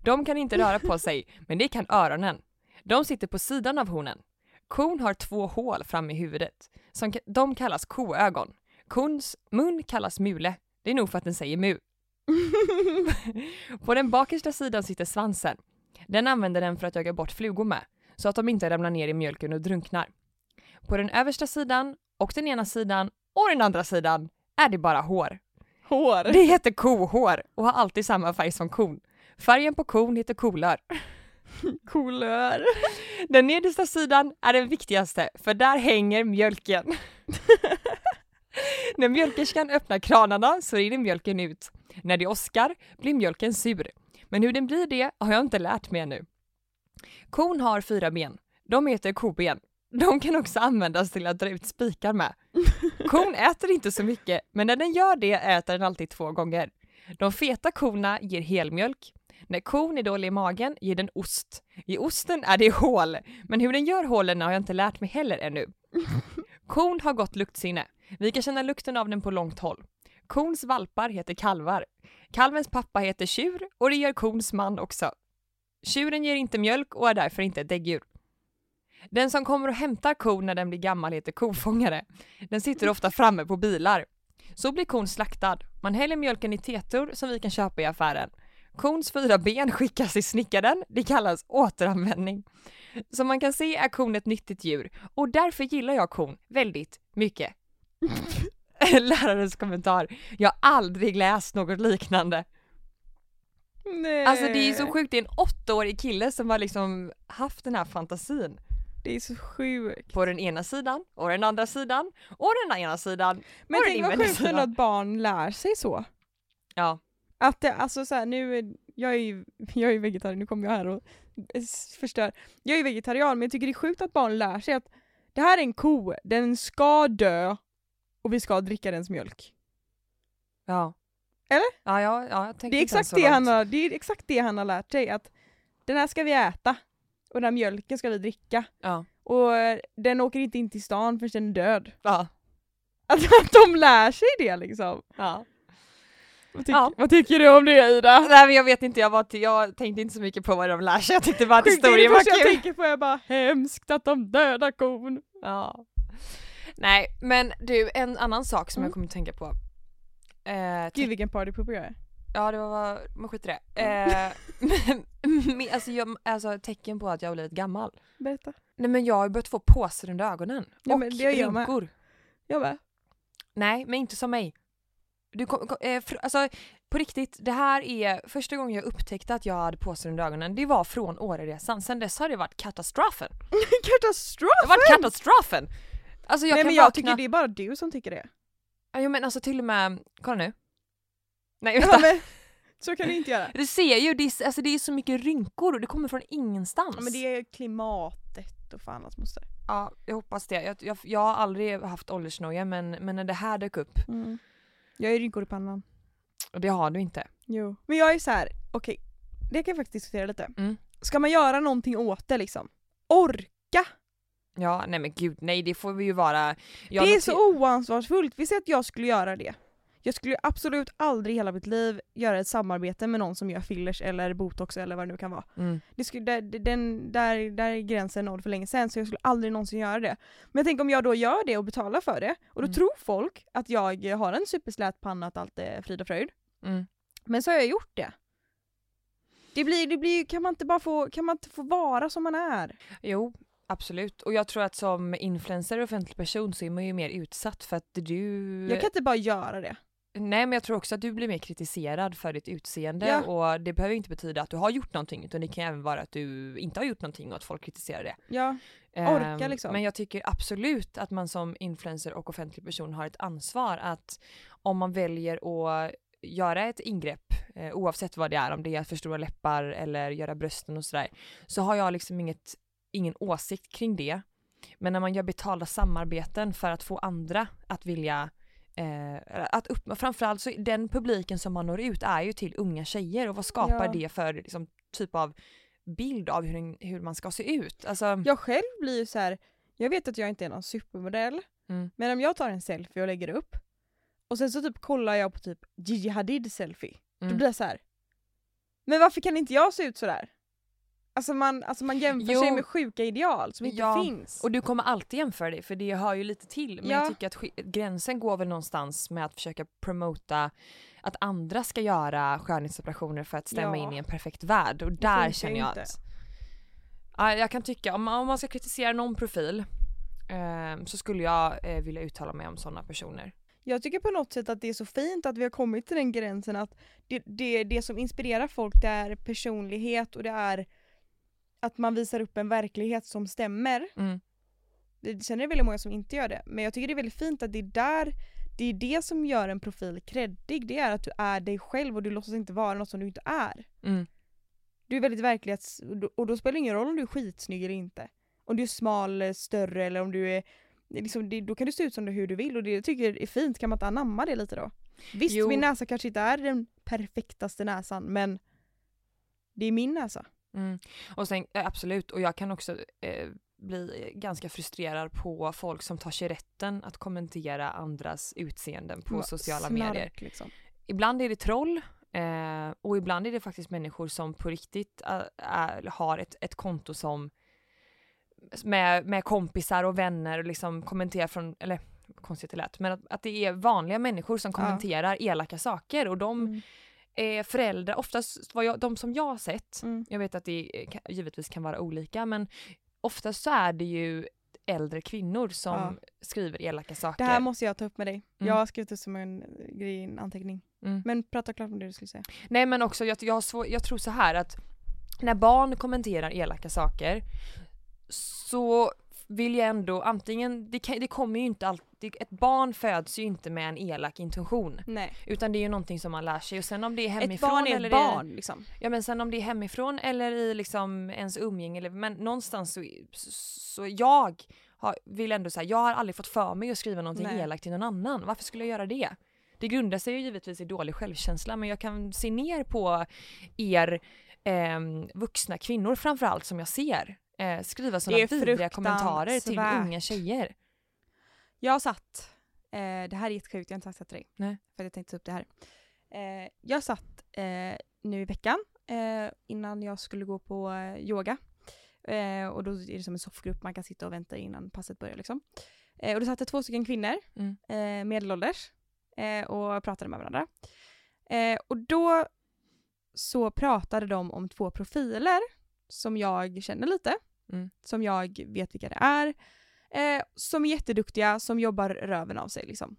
De kan inte röra på sig, [laughs] men det kan öronen. De sitter på sidan av hornen. Kon har två hål fram i huvudet. Som, de kallas koögon. Kons mun kallas mule. Det är nog för att den säger mu. [laughs] På den bakersta sidan sitter svansen. Den använder den för att jaga bort flugor med, så att de inte ramlar ner i mjölken och drunknar. På den översta sidan, och den ena sidan, och den andra sidan är det bara hår. Hår. Det heter kohår och har alltid samma färg som kon. Färgen på kon heter kolör. [laughs] Coolör. Den nedersta sidan är den viktigaste, för där hänger mjölken. [laughs] När mjölkerskan öppnar kranarna så rinner mjölken ut. När det åskar blir mjölken sur. Men hur den blir det har jag inte lärt mig ännu. Kon har fyra ben. De heter koben. De kan också användas till att dra ut spikar med. Kon äter inte så mycket, men när den gör det äter den alltid två gånger. De feta korna ger helmjölk. När kon är dålig i magen ger den ost. I osten är det hål, men hur den gör hålen har jag inte lärt mig heller ännu. Kon har gott luktsinne. Vi kan känna lukten av den på långt håll. Kons valpar heter kalvar. Kalvens pappa heter tjur och det gör kons man också. Tjuren ger inte mjölk och är därför inte ett däggdjur. Den som kommer och hämtar kon när den blir gammal heter kofångare. Den sitter ofta framme på bilar. Så blir kon slaktad. Man häller mjölken i tetor som vi kan köpa i affären. Kons fyra ben skickas i snickaren. Det kallas återanvändning. Som man kan se är kon ett nyttigt djur och därför gillar jag kon väldigt mycket. [laughs] Lärarens kommentar. Jag har aldrig läst något liknande. Nej. Alltså det är så sjukt, det är en åttaårig kille som har liksom haft den här fantasin. Det är så sjukt. På den ena sidan, och den andra sidan, och den ena sidan. Men det tänk vad sjukt sida? ändå att barn lär sig så. Ja. Att det, alltså så här, nu, är- jag är ju [laughs] jag är vegetarian, nu kommer jag här och förstör. Jag är ju vegetarian men jag tycker det är sjukt att barn lär sig att det här är en ko, den ska dö och vi ska dricka dens mjölk. Ja. Eller? Ja, ja, ja jag Det är, exakt det, han har, det är exakt det han har lärt sig, att den här ska vi äta och den här mjölken ska vi dricka. Ja. Och eh, den åker inte in till stan förrän den är död. Ja. [laughs] Att, att de lär sig det liksom. ja. Vad, tyck, Ja. vad tycker du om det Ida? Nej men jag vet inte, jag, var jag tänkte inte så mycket på vad de lär sig, jag tyckte bara att historien var första jag kul. tänker på, jag bara hemskt att de dödar kon. Ja. Nej men du, en annan sak som Mm. jag kommer att tänka på. Eh, Gud vilken partypooper jag är. Ja det var, men skit i det. Eh, [laughs] men, alltså, jag, alltså tecken på att jag har blivit gammal. Berätta. Nej men jag har börjat få påsar under ögonen. Ja, och men det jag med. rynkor. Jag bara, Nej men inte som mig. Du kom, kom, eh, fr, alltså på riktigt, det här är första gången jag upptäckte att jag hade påsar under ögonen. Det var från Åreresan. Sen dess har det varit katastrofen. [laughs] katastrof! Det har varit katastrofen! Alltså jag Nej kan men jag vakna... tycker det är bara du som tycker det. Ja, Jo men alltså till och med, kolla nu. Nej Ja, vänta. men, så kan du inte göra. [laughs] Du ser ju, det är, alltså, det är så mycket rynkor och det kommer från ingenstans. Ja, men det är klimatet och fan hans moster. Ja, jag hoppas det. Jag, jag, jag har aldrig haft åldersnoja men, men när det här dök upp, Mm. Jag är rynkor i pannan. och det har du inte. Jo. Men jag är så här. okej, det kan jag faktiskt diskutera lite. Mm. Ska man göra någonting åt det liksom? Orka! Ja, nej men gud, nej det får vi ju vara. Jag det är så oansvarsfullt. Vi säger att jag skulle göra det. Jag skulle absolut aldrig i hela mitt liv göra ett samarbete med någon som gör fillers eller botox eller vad det nu kan vara. Mm. Det skulle, där, den, där, där är gränsen nådd för länge sedan så jag skulle aldrig någonsin göra det. Men jag tänker om jag då gör det och betalar för det och då Mm. tror folk att jag har en superslät panna att allt är frid och fröjd. Mm. Men så har jag gjort det. Det blir, det blir, kan man inte bara få, kan man inte få vara som man är? Jo, absolut. Och jag tror att som influencer och offentlig person så är man ju mer utsatt för att du... Jag kan inte bara göra det. Nej men jag tror också att du blir mer kritiserad för ditt utseende Ja. och det behöver inte betyda att du har gjort någonting utan det kan även vara att du inte har gjort någonting och att folk kritiserar det. Ja, Orka, Ehm, liksom. Men jag tycker absolut att man som influencer och offentlig person har ett ansvar att om man väljer att göra ett ingrepp, eh, oavsett vad det är, om det är att förstora läppar eller göra brösten och sådär, så har jag liksom inget, ingen åsikt kring det. Men när man gör betalda samarbeten för att få andra att vilja Eh, att upp, framförallt så den publiken som man når ut är ju till unga tjejer och vad skapar Ja. det för liksom, typ av bild av hur, hur man ska se ut? Alltså, jag själv blir ju så här. jag vet att jag inte är någon supermodell, Mm. men om jag tar en selfie och lägger upp och sen så typ kollar jag på typ Gigi Hadid selfie, då Mm. blir jag så här. men varför kan inte jag se ut sådär? Alltså man, alltså man jämför Jo. sig med sjuka ideal som inte Ja, finns. Och du kommer alltid jämföra dig för det hör ju lite till. Men Ja. jag tycker att gränsen går väl någonstans med att försöka promota att andra ska göra skönhetsoperationer för att stämma Ja. in i en perfekt värld. Och där känner jag inte. att... Ja, jag kan tycka, om, om man ska kritisera någon profil eh, så skulle jag eh, vilja uttala mig om sådana personer. Jag tycker på något sätt att det är så fint att vi har kommit till den gränsen att det, det, det som inspirerar folk det är personlighet och det är att man visar upp en verklighet som stämmer. Mm. Sen är det väldigt många som inte gör det. Men jag tycker det är väldigt fint att det är där det är det som gör en profil kreddig. Det är att du är dig själv och du låtsas inte vara något som du inte är. Mm. Du är väldigt verklighets... och då- spelar det ingen roll om du är skitsnygg eller inte. Om du är smal, eh, större eller om du är... Liksom, det, då kan du se ut som du hur du vill och det jag tycker är fint. Kan man inte anamma det lite då? Visst, Jo. min näsa kanske inte är den perfektaste näsan men det är min näsa. Mm. Och sen eh, absolut, och jag kan också eh, bli ganska frustrerad på folk som tar sig rätten att kommentera andras utseenden på Vad sociala snark, medier. Liksom. Ibland är det troll eh, och ibland är det faktiskt människor som på riktigt äh, är, har ett, ett konto som med, med kompisar och vänner och liksom kommenterar från, eller konstigt det lät, men att, att det är vanliga människor som Ja. kommenterar elaka saker och de Mm. Är föräldrar, oftast vad jag, de som jag har sett, Mm. jag vet att det eh, kan- givetvis kan vara olika men oftast så är det ju äldre kvinnor som Ja. skriver elaka saker. Det här måste jag ta upp med dig. Mm. Jag har skrivit det som en grej i en anteckning. Mm. Men prata klart om det du skulle säga. Nej men också jag, jag, svår, jag tror så här att när barn kommenterar elaka saker så vill jag ändå antingen, det, kan, det kommer ju inte alltid, ett barn föds ju inte med en elak intention. Nej. Utan det är ju någonting som man lär sig och sen om det är hemifrån Ett barn är eller ett barn liksom. Ja men sen om det är hemifrån eller i liksom ens umgänge eller men någonstans så, så jag har, vill ändå säga, jag har aldrig fått för mig att skriva någonting Nej. elakt till någon annan. Varför skulle jag göra det? Det grundar sig ju givetvis i dålig självkänsla men jag kan se ner på er eh, vuxna kvinnor framförallt som jag ser eh, skriva sådana vidriga kommentarer till unga tjejer. Jag satt, eh, det här är jättesjukt, jag har inte sagt det till dig. Nej. För att jag tänkte ta upp det här. Eh, jag satt eh, nu i veckan eh, innan jag skulle gå på eh, yoga. Eh, och då är det som en soffgrupp, man kan sitta och vänta innan passet börjar liksom. Och då satt det två stycken kvinnor, Mm. medelålders, och pratade med varandra. Och då så pratade de om två profiler som jag känner lite, Mm. som jag vet vilka det är, eh, som är jätteduktiga, som jobbar röven av sig liksom.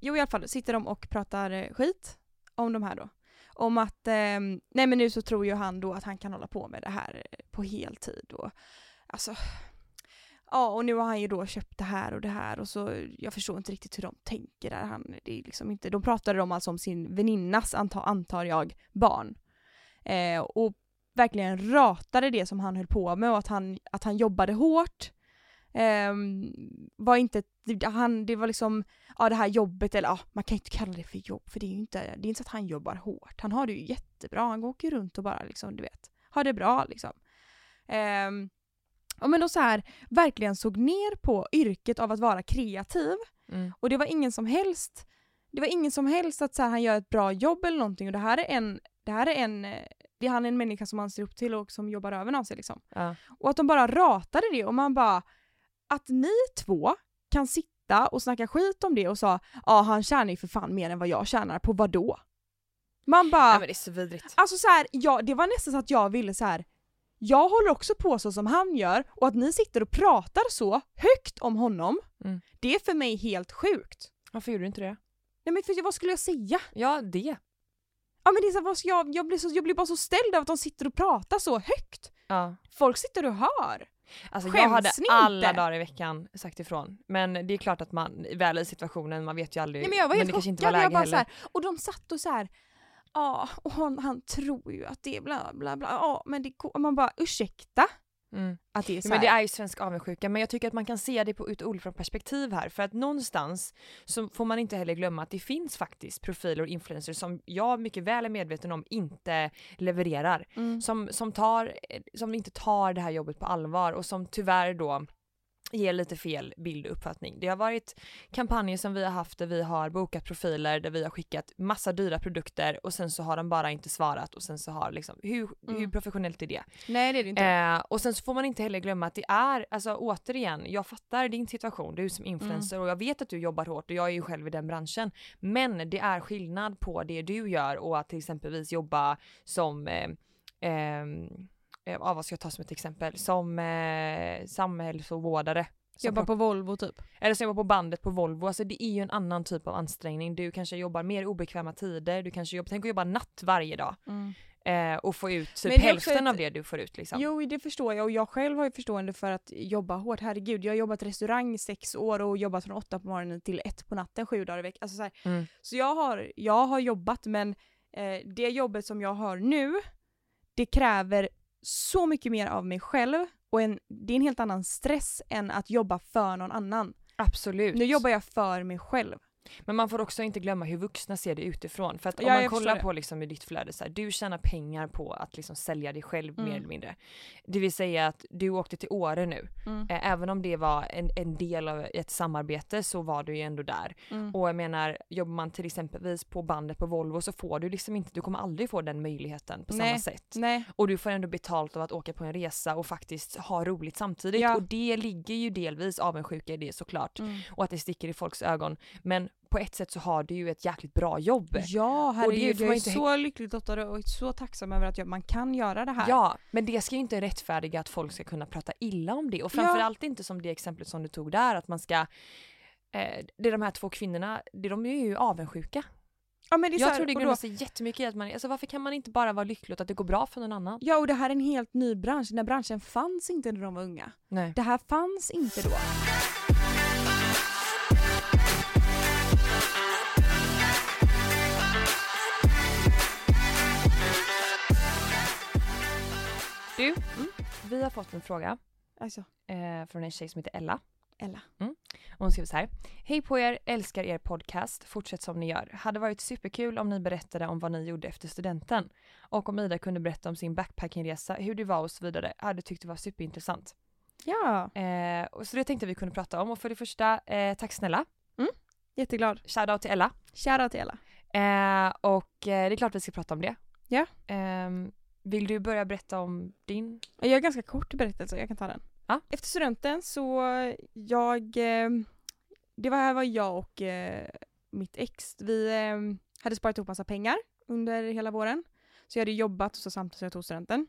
Jo i alla fall sitter de och pratar eh, skit om de här då. Om att, eh, nej men nu så tror ju han då att han kan hålla på med det här eh, på heltid och alltså Ja och nu har han ju då köpt det här och det här och så jag förstår inte riktigt hur de tänker där. Han, det är liksom inte, de pratade om alltså om sin väninnas, antar, antar jag, barn. Eh, och verkligen ratade det som han höll på med och att han, att han jobbade hårt. Ehm, var inte, han, det var liksom, ja det här jobbet eller ja, man kan ju inte kalla det för jobb för det är ju inte, det är inte så att han jobbar hårt. Han har det ju jättebra, han åker ju runt och bara liksom, du vet, har det bra liksom. Um, ja men då så här, verkligen såg ner på yrket av att vara kreativ Mm. och det var ingen som helst, det var ingen som helst att så här, han gör ett bra jobb eller någonting och det här är en, det här är en, det är han en människa som man ser upp till och som jobbar över av sig liksom. Ja. Och att de bara ratade det och man bara, att ni två kan sitta och snacka skit om det och sa ja han tjänar ju för fan mer än vad jag tjänar, på vad då? Man bara, Nej, men det är så vidrigt. alltså så här, ja, det var nästan så att jag ville så här. jag håller också på så som han gör och att ni sitter och pratar så högt om honom, Mm. det är för mig helt sjukt. Varför gjorde du inte det? Nej men för, vad skulle jag säga? Ja, det. Ja men det är så, vad jag, jag, blir så, jag blir bara så ställd av att de sitter och pratar så högt. Ja. Folk sitter och hör. Alltså Skäms jag hade ni alla inte? dagar i veckan sagt ifrån. Men det är klart att man, väl i situationen, man vet ju aldrig. Nej, men jag var men helt det kanske inte var chockad, jag läge bara heller. så här, Och de satt och så här. ja och han, han tror ju att det är bla bla bla, ja men det går- man bara ursäkta Mm. att det är så Ja, men det är ju svensk avundsjuka men jag tycker att man kan se det på ut olika perspektiv här för att någonstans så får man inte heller glömma att det finns faktiskt profiler och influencers som jag mycket väl är medveten om inte levererar. Mm. Som, som, tar, som inte tar det här jobbet på allvar och som tyvärr då ger lite fel bild och uppfattning. Det har varit kampanjer som vi har haft där vi har bokat profiler där vi har skickat massa dyra produkter och sen så har de bara inte svarat och sen så har liksom, hur, hur Mm. professionellt är det? Nej det är det inte. Eh, och sen så får man inte heller glömma att det är, alltså återigen, jag fattar din situation, du som influencer Mm. och jag vet att du jobbar hårt och jag är ju själv i den branschen. Men det är skillnad på det du gör och att till exempelvis jobba som eh, eh, ja, vad ska jag ta som ett exempel? Som eh, samhällsvårdare. Jobbar på Volvo typ. eller som jobbar på bandet på Volvo, alltså det är ju en annan typ av ansträngning. Du kanske jobbar mer obekväma tider, du kanske jobbar, tänk att jobba natt varje dag eh, och få ut typ hälften ett- av det du får ut liksom. Jo det förstår jag och jag själv har ju förstående för att jobba hårt. Herregud jag har jobbat restaurang i sex år och jobbat från åtta på morgonen till ett på natten sju dagar i veckan. Alltså så Mm. så jag har, jag har jobbat men eh, det jobbet som jag har nu det kräver så mycket mer av mig själv och en, det är en helt annan stress än att jobba för någon annan. Absolut. Nu jobbar jag för mig själv. Men man får också inte glömma hur vuxna ser det utifrån. För att om Ja, man kollar på liksom i ditt flöde, så här, du tjänar pengar på att liksom sälja dig själv Mm. mer eller mindre. Det vill säga att du åkte till Åre nu. Eh, även om det var en, en del av ett samarbete så var du ju ändå där. Mm. Och jag menar, jobbar man till exempelvis på bandet på Volvo så får du liksom inte, du kommer aldrig få den möjligheten på samma Nej. sätt. Nej, Och du får ändå betalt av att åka på en resa och faktiskt ha roligt samtidigt. Ja. Och det ligger ju delvis avundsjuka i det såklart. Mm. Och att det sticker i folks ögon. Men på ett sätt så har du ju ett jäkligt bra jobb. Ja herregud, jag är inte- så lyckligt lottad och så tacksam över att jag, man kan göra det här. Ja, men det ska ju inte rättfärdiga att folk ska kunna prata illa om det. Och framförallt inte som det exemplet som du tog där, att man ska... Eh, det är de här två kvinnorna, det, de är ju avundsjuka. Ja men det är Jag här, tror det grundar sig jättemycket i att man, alltså varför kan man inte bara vara lycklig åt att det går bra för någon annan? Ja och det här är en helt ny bransch. Den här branschen fanns inte när de var unga. Nej. Det här fanns inte då. Du, mm, vi har fått en fråga Alltså, eh, från en tjej som heter Ella. Ella. Och hon skriver så här. Hej på er, älskar er podcast. Fortsätt som ni gör. Hade varit superkul om ni berättade om vad ni gjorde efter studenten. Och om Ida kunde berätta om sin backpackingresa, hur det var och så vidare. Hade tyckt det var superintressant. Ja, Eh, och så det tänkte vi kunde prata om. Och för det första, eh, tack snälla. jätteglad. Shoutout till Ella. Shoutout till Ella. Eh, och eh, det är klart vi ska prata om det. Ja. Vill du börja berätta om din? Jag har ganska kort berättelse, jag kan ta den. Ja. Efter studenten så jag, eh, det var här var jag och eh, mitt ex, vi eh, hade sparat ihop massa pengar under hela våren. Så jag hade jobbat och så samtidigt som jag tog studenten.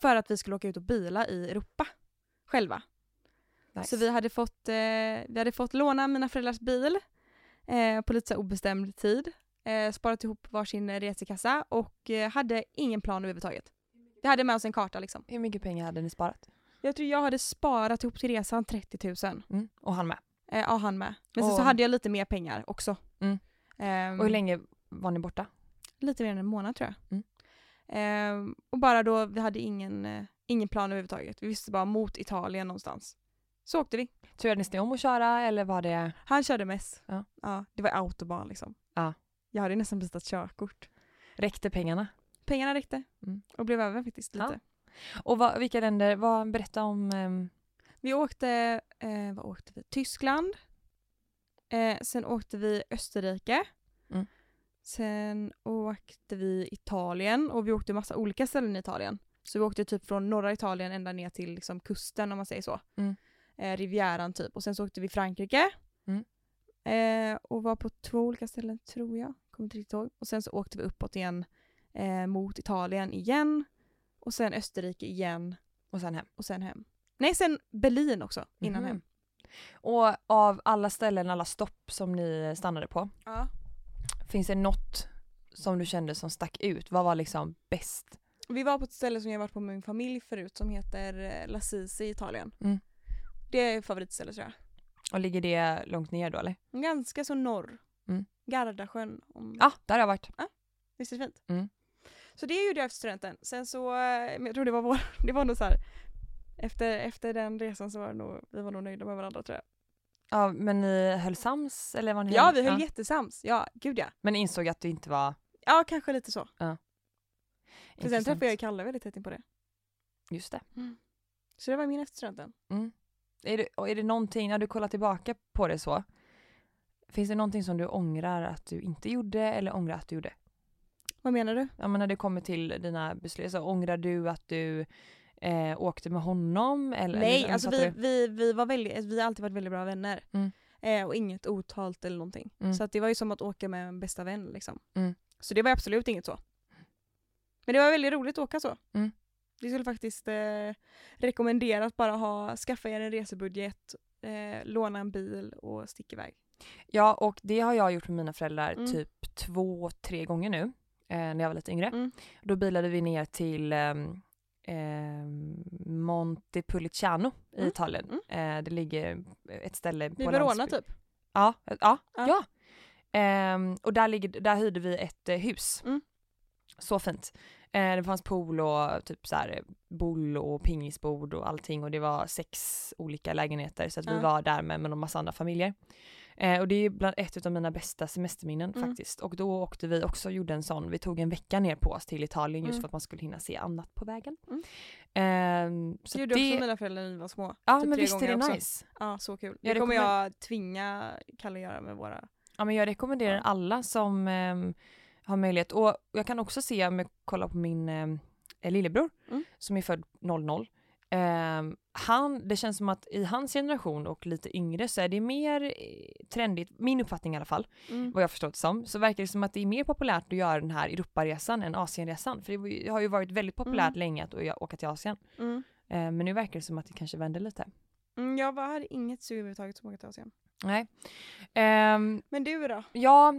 För att vi skulle åka ut och bila i Europa själva. Nice. Så vi hade fått, vi hade fått låna mina föräldrars bil på lite så obestämd tid. Eh, sparat ihop varsin resekassa och eh, hade ingen plan överhuvudtaget. Vi hade med oss en karta liksom. Hur mycket pengar hade ni sparat? Jag tror jag hade sparat ihop till resan 30 000. Mm. Och han med. Eh, ja, han med. Men sen så hade jag lite mer pengar också. Mm. Ehm, Och hur länge var ni borta? Lite mer än en månad tror jag. Mm. Ehm, och bara då, vi hade ingen, eh, ingen plan överhuvudtaget. Vi visste bara mot Italien någonstans. Så åkte vi. Turades ni om att köra eller var det? Han körde mest. Ja. Ja, det var autobahn liksom. Ja. Jag hade nästan tagit körkort. Räckte pengarna? Pengarna räckte. Mm. Och blev över faktiskt lite. Ja. Och vad, vilka länder, vad, berätta om ehm, Vi åkte, eh, vad åkte vi? Tyskland. Eh, sen åkte vi Österrike. Mm. Sen åkte vi Italien och vi åkte massa olika ställen i Italien. Så vi åkte typ från norra Italien ända ner till liksom kusten om man säger så. Mm. Eh, Rivieran typ. Och sen så åkte vi Frankrike. Mm. Eh, och var på två olika ställen tror jag. Kommer inte riktigt ihåg. Och sen så åkte vi uppåt igen eh, mot Italien igen. Och sen Österrike igen och sen hem? och sen hem. Nej, sen Berlin också innan Mhm. hem. Och av alla ställen, alla stopp som ni stannade på, Ja. finns det något som du kände som stack ut? Vad var liksom bäst? Vi var på ett ställe som jag varit på med min familj förut som heter eh, La Sisi i Italien. Mm. Det är favoritstället tror jag. Och ligger det långt ner då eller? Ganska så norr. Mm. Gardasjön. Om... Ja, där har jag varit. Visst är det fint? Mm. Så det gjorde jag efter studenten. Sen så, eh, men jag tror det var vår, [laughs] det var nog så här. Efter, efter den resan så var det nog, vi var nog nöjda med varandra tror jag. Ja, men ni höll sams eller var ni Ja vi höll jättesams. Ja, gud ja. Men insåg att du inte var Ja, kanske lite så. För sen träffade jag Kalle väldigt tätt in på det. Just det. Så det var min efter studenten. Mm. Är det. Och är det någonting, när du kollar tillbaka på det så, finns det någonting som du ångrar att du inte gjorde eller ångrar att du gjorde? Vad menar du? Ja men när det kommer till dina beslut, så ångrar du att du eh, åkte med honom? Eller, Nej, eller, alltså vi, vi, vi, var väldigt, vi har alltid varit väldigt bra vänner. Mm. Eh, och inget otalt eller någonting. Mm. Så att det var ju som att åka med en bästa vän liksom. Mm. Så det var absolut inget så. Men det var väldigt roligt att åka så. Mm. Vi skulle faktiskt eh, rekommendera att bara ha, skaffa er en resebudget, eh, låna en bil och stick iväg. Ja och det har jag gjort med mina föräldrar Mm. typ två, tre gånger nu. Eh, när jag var lite yngre. Mm. Då bilade vi ner till ehm, ehm, Montepulciano i Mm. Italien. Eh, det ligger ett ställe på Verona typ. Ja, ja, ja. Ja. Ehm, och där, ligger, där hyrde vi ett eh, hus. Mm. Så fint. Eh, det fanns pool och typ så här eh, boll och pingisbord och allting och det var sex olika lägenheter så att vi Ja. var där med, med en massa andra familjer. Eh, och det är bland ett av mina bästa semesterminnen Mm. faktiskt. Och då åkte vi också och gjorde en sån, vi tog en vecka ner på oss till Italien just Mm. för att man skulle hinna se annat på vägen. Mm. Ehm, Så det gjorde det, också mina föräldrar när vi var små. ja typ men visst är det också. nice. Ja, så kul. Ja, det kommer jag tvinga Kalle göra med våra... Ja men jag rekommenderar Ja. alla som ehm, har möjlighet och jag kan också se om jag kollar på min um, lillebror Mm. som är född 00. ehm, han, det känns som att i hans generation och lite yngre så är det mer eh, trendigt, min uppfattning i alla fall, Mm. vad jag förstått det som, så verkar det som att det är mer populärt att göra den här Europaresan än Asienresan. För det har ju varit väldigt populärt Mm. länge att åka till Asien. Mm. Eh, men nu verkar det som att det kanske vänder lite. Mm, jag hade inget sug överhuvudtaget som åka till Asien. Nej. Ehm, Men du då? Ja,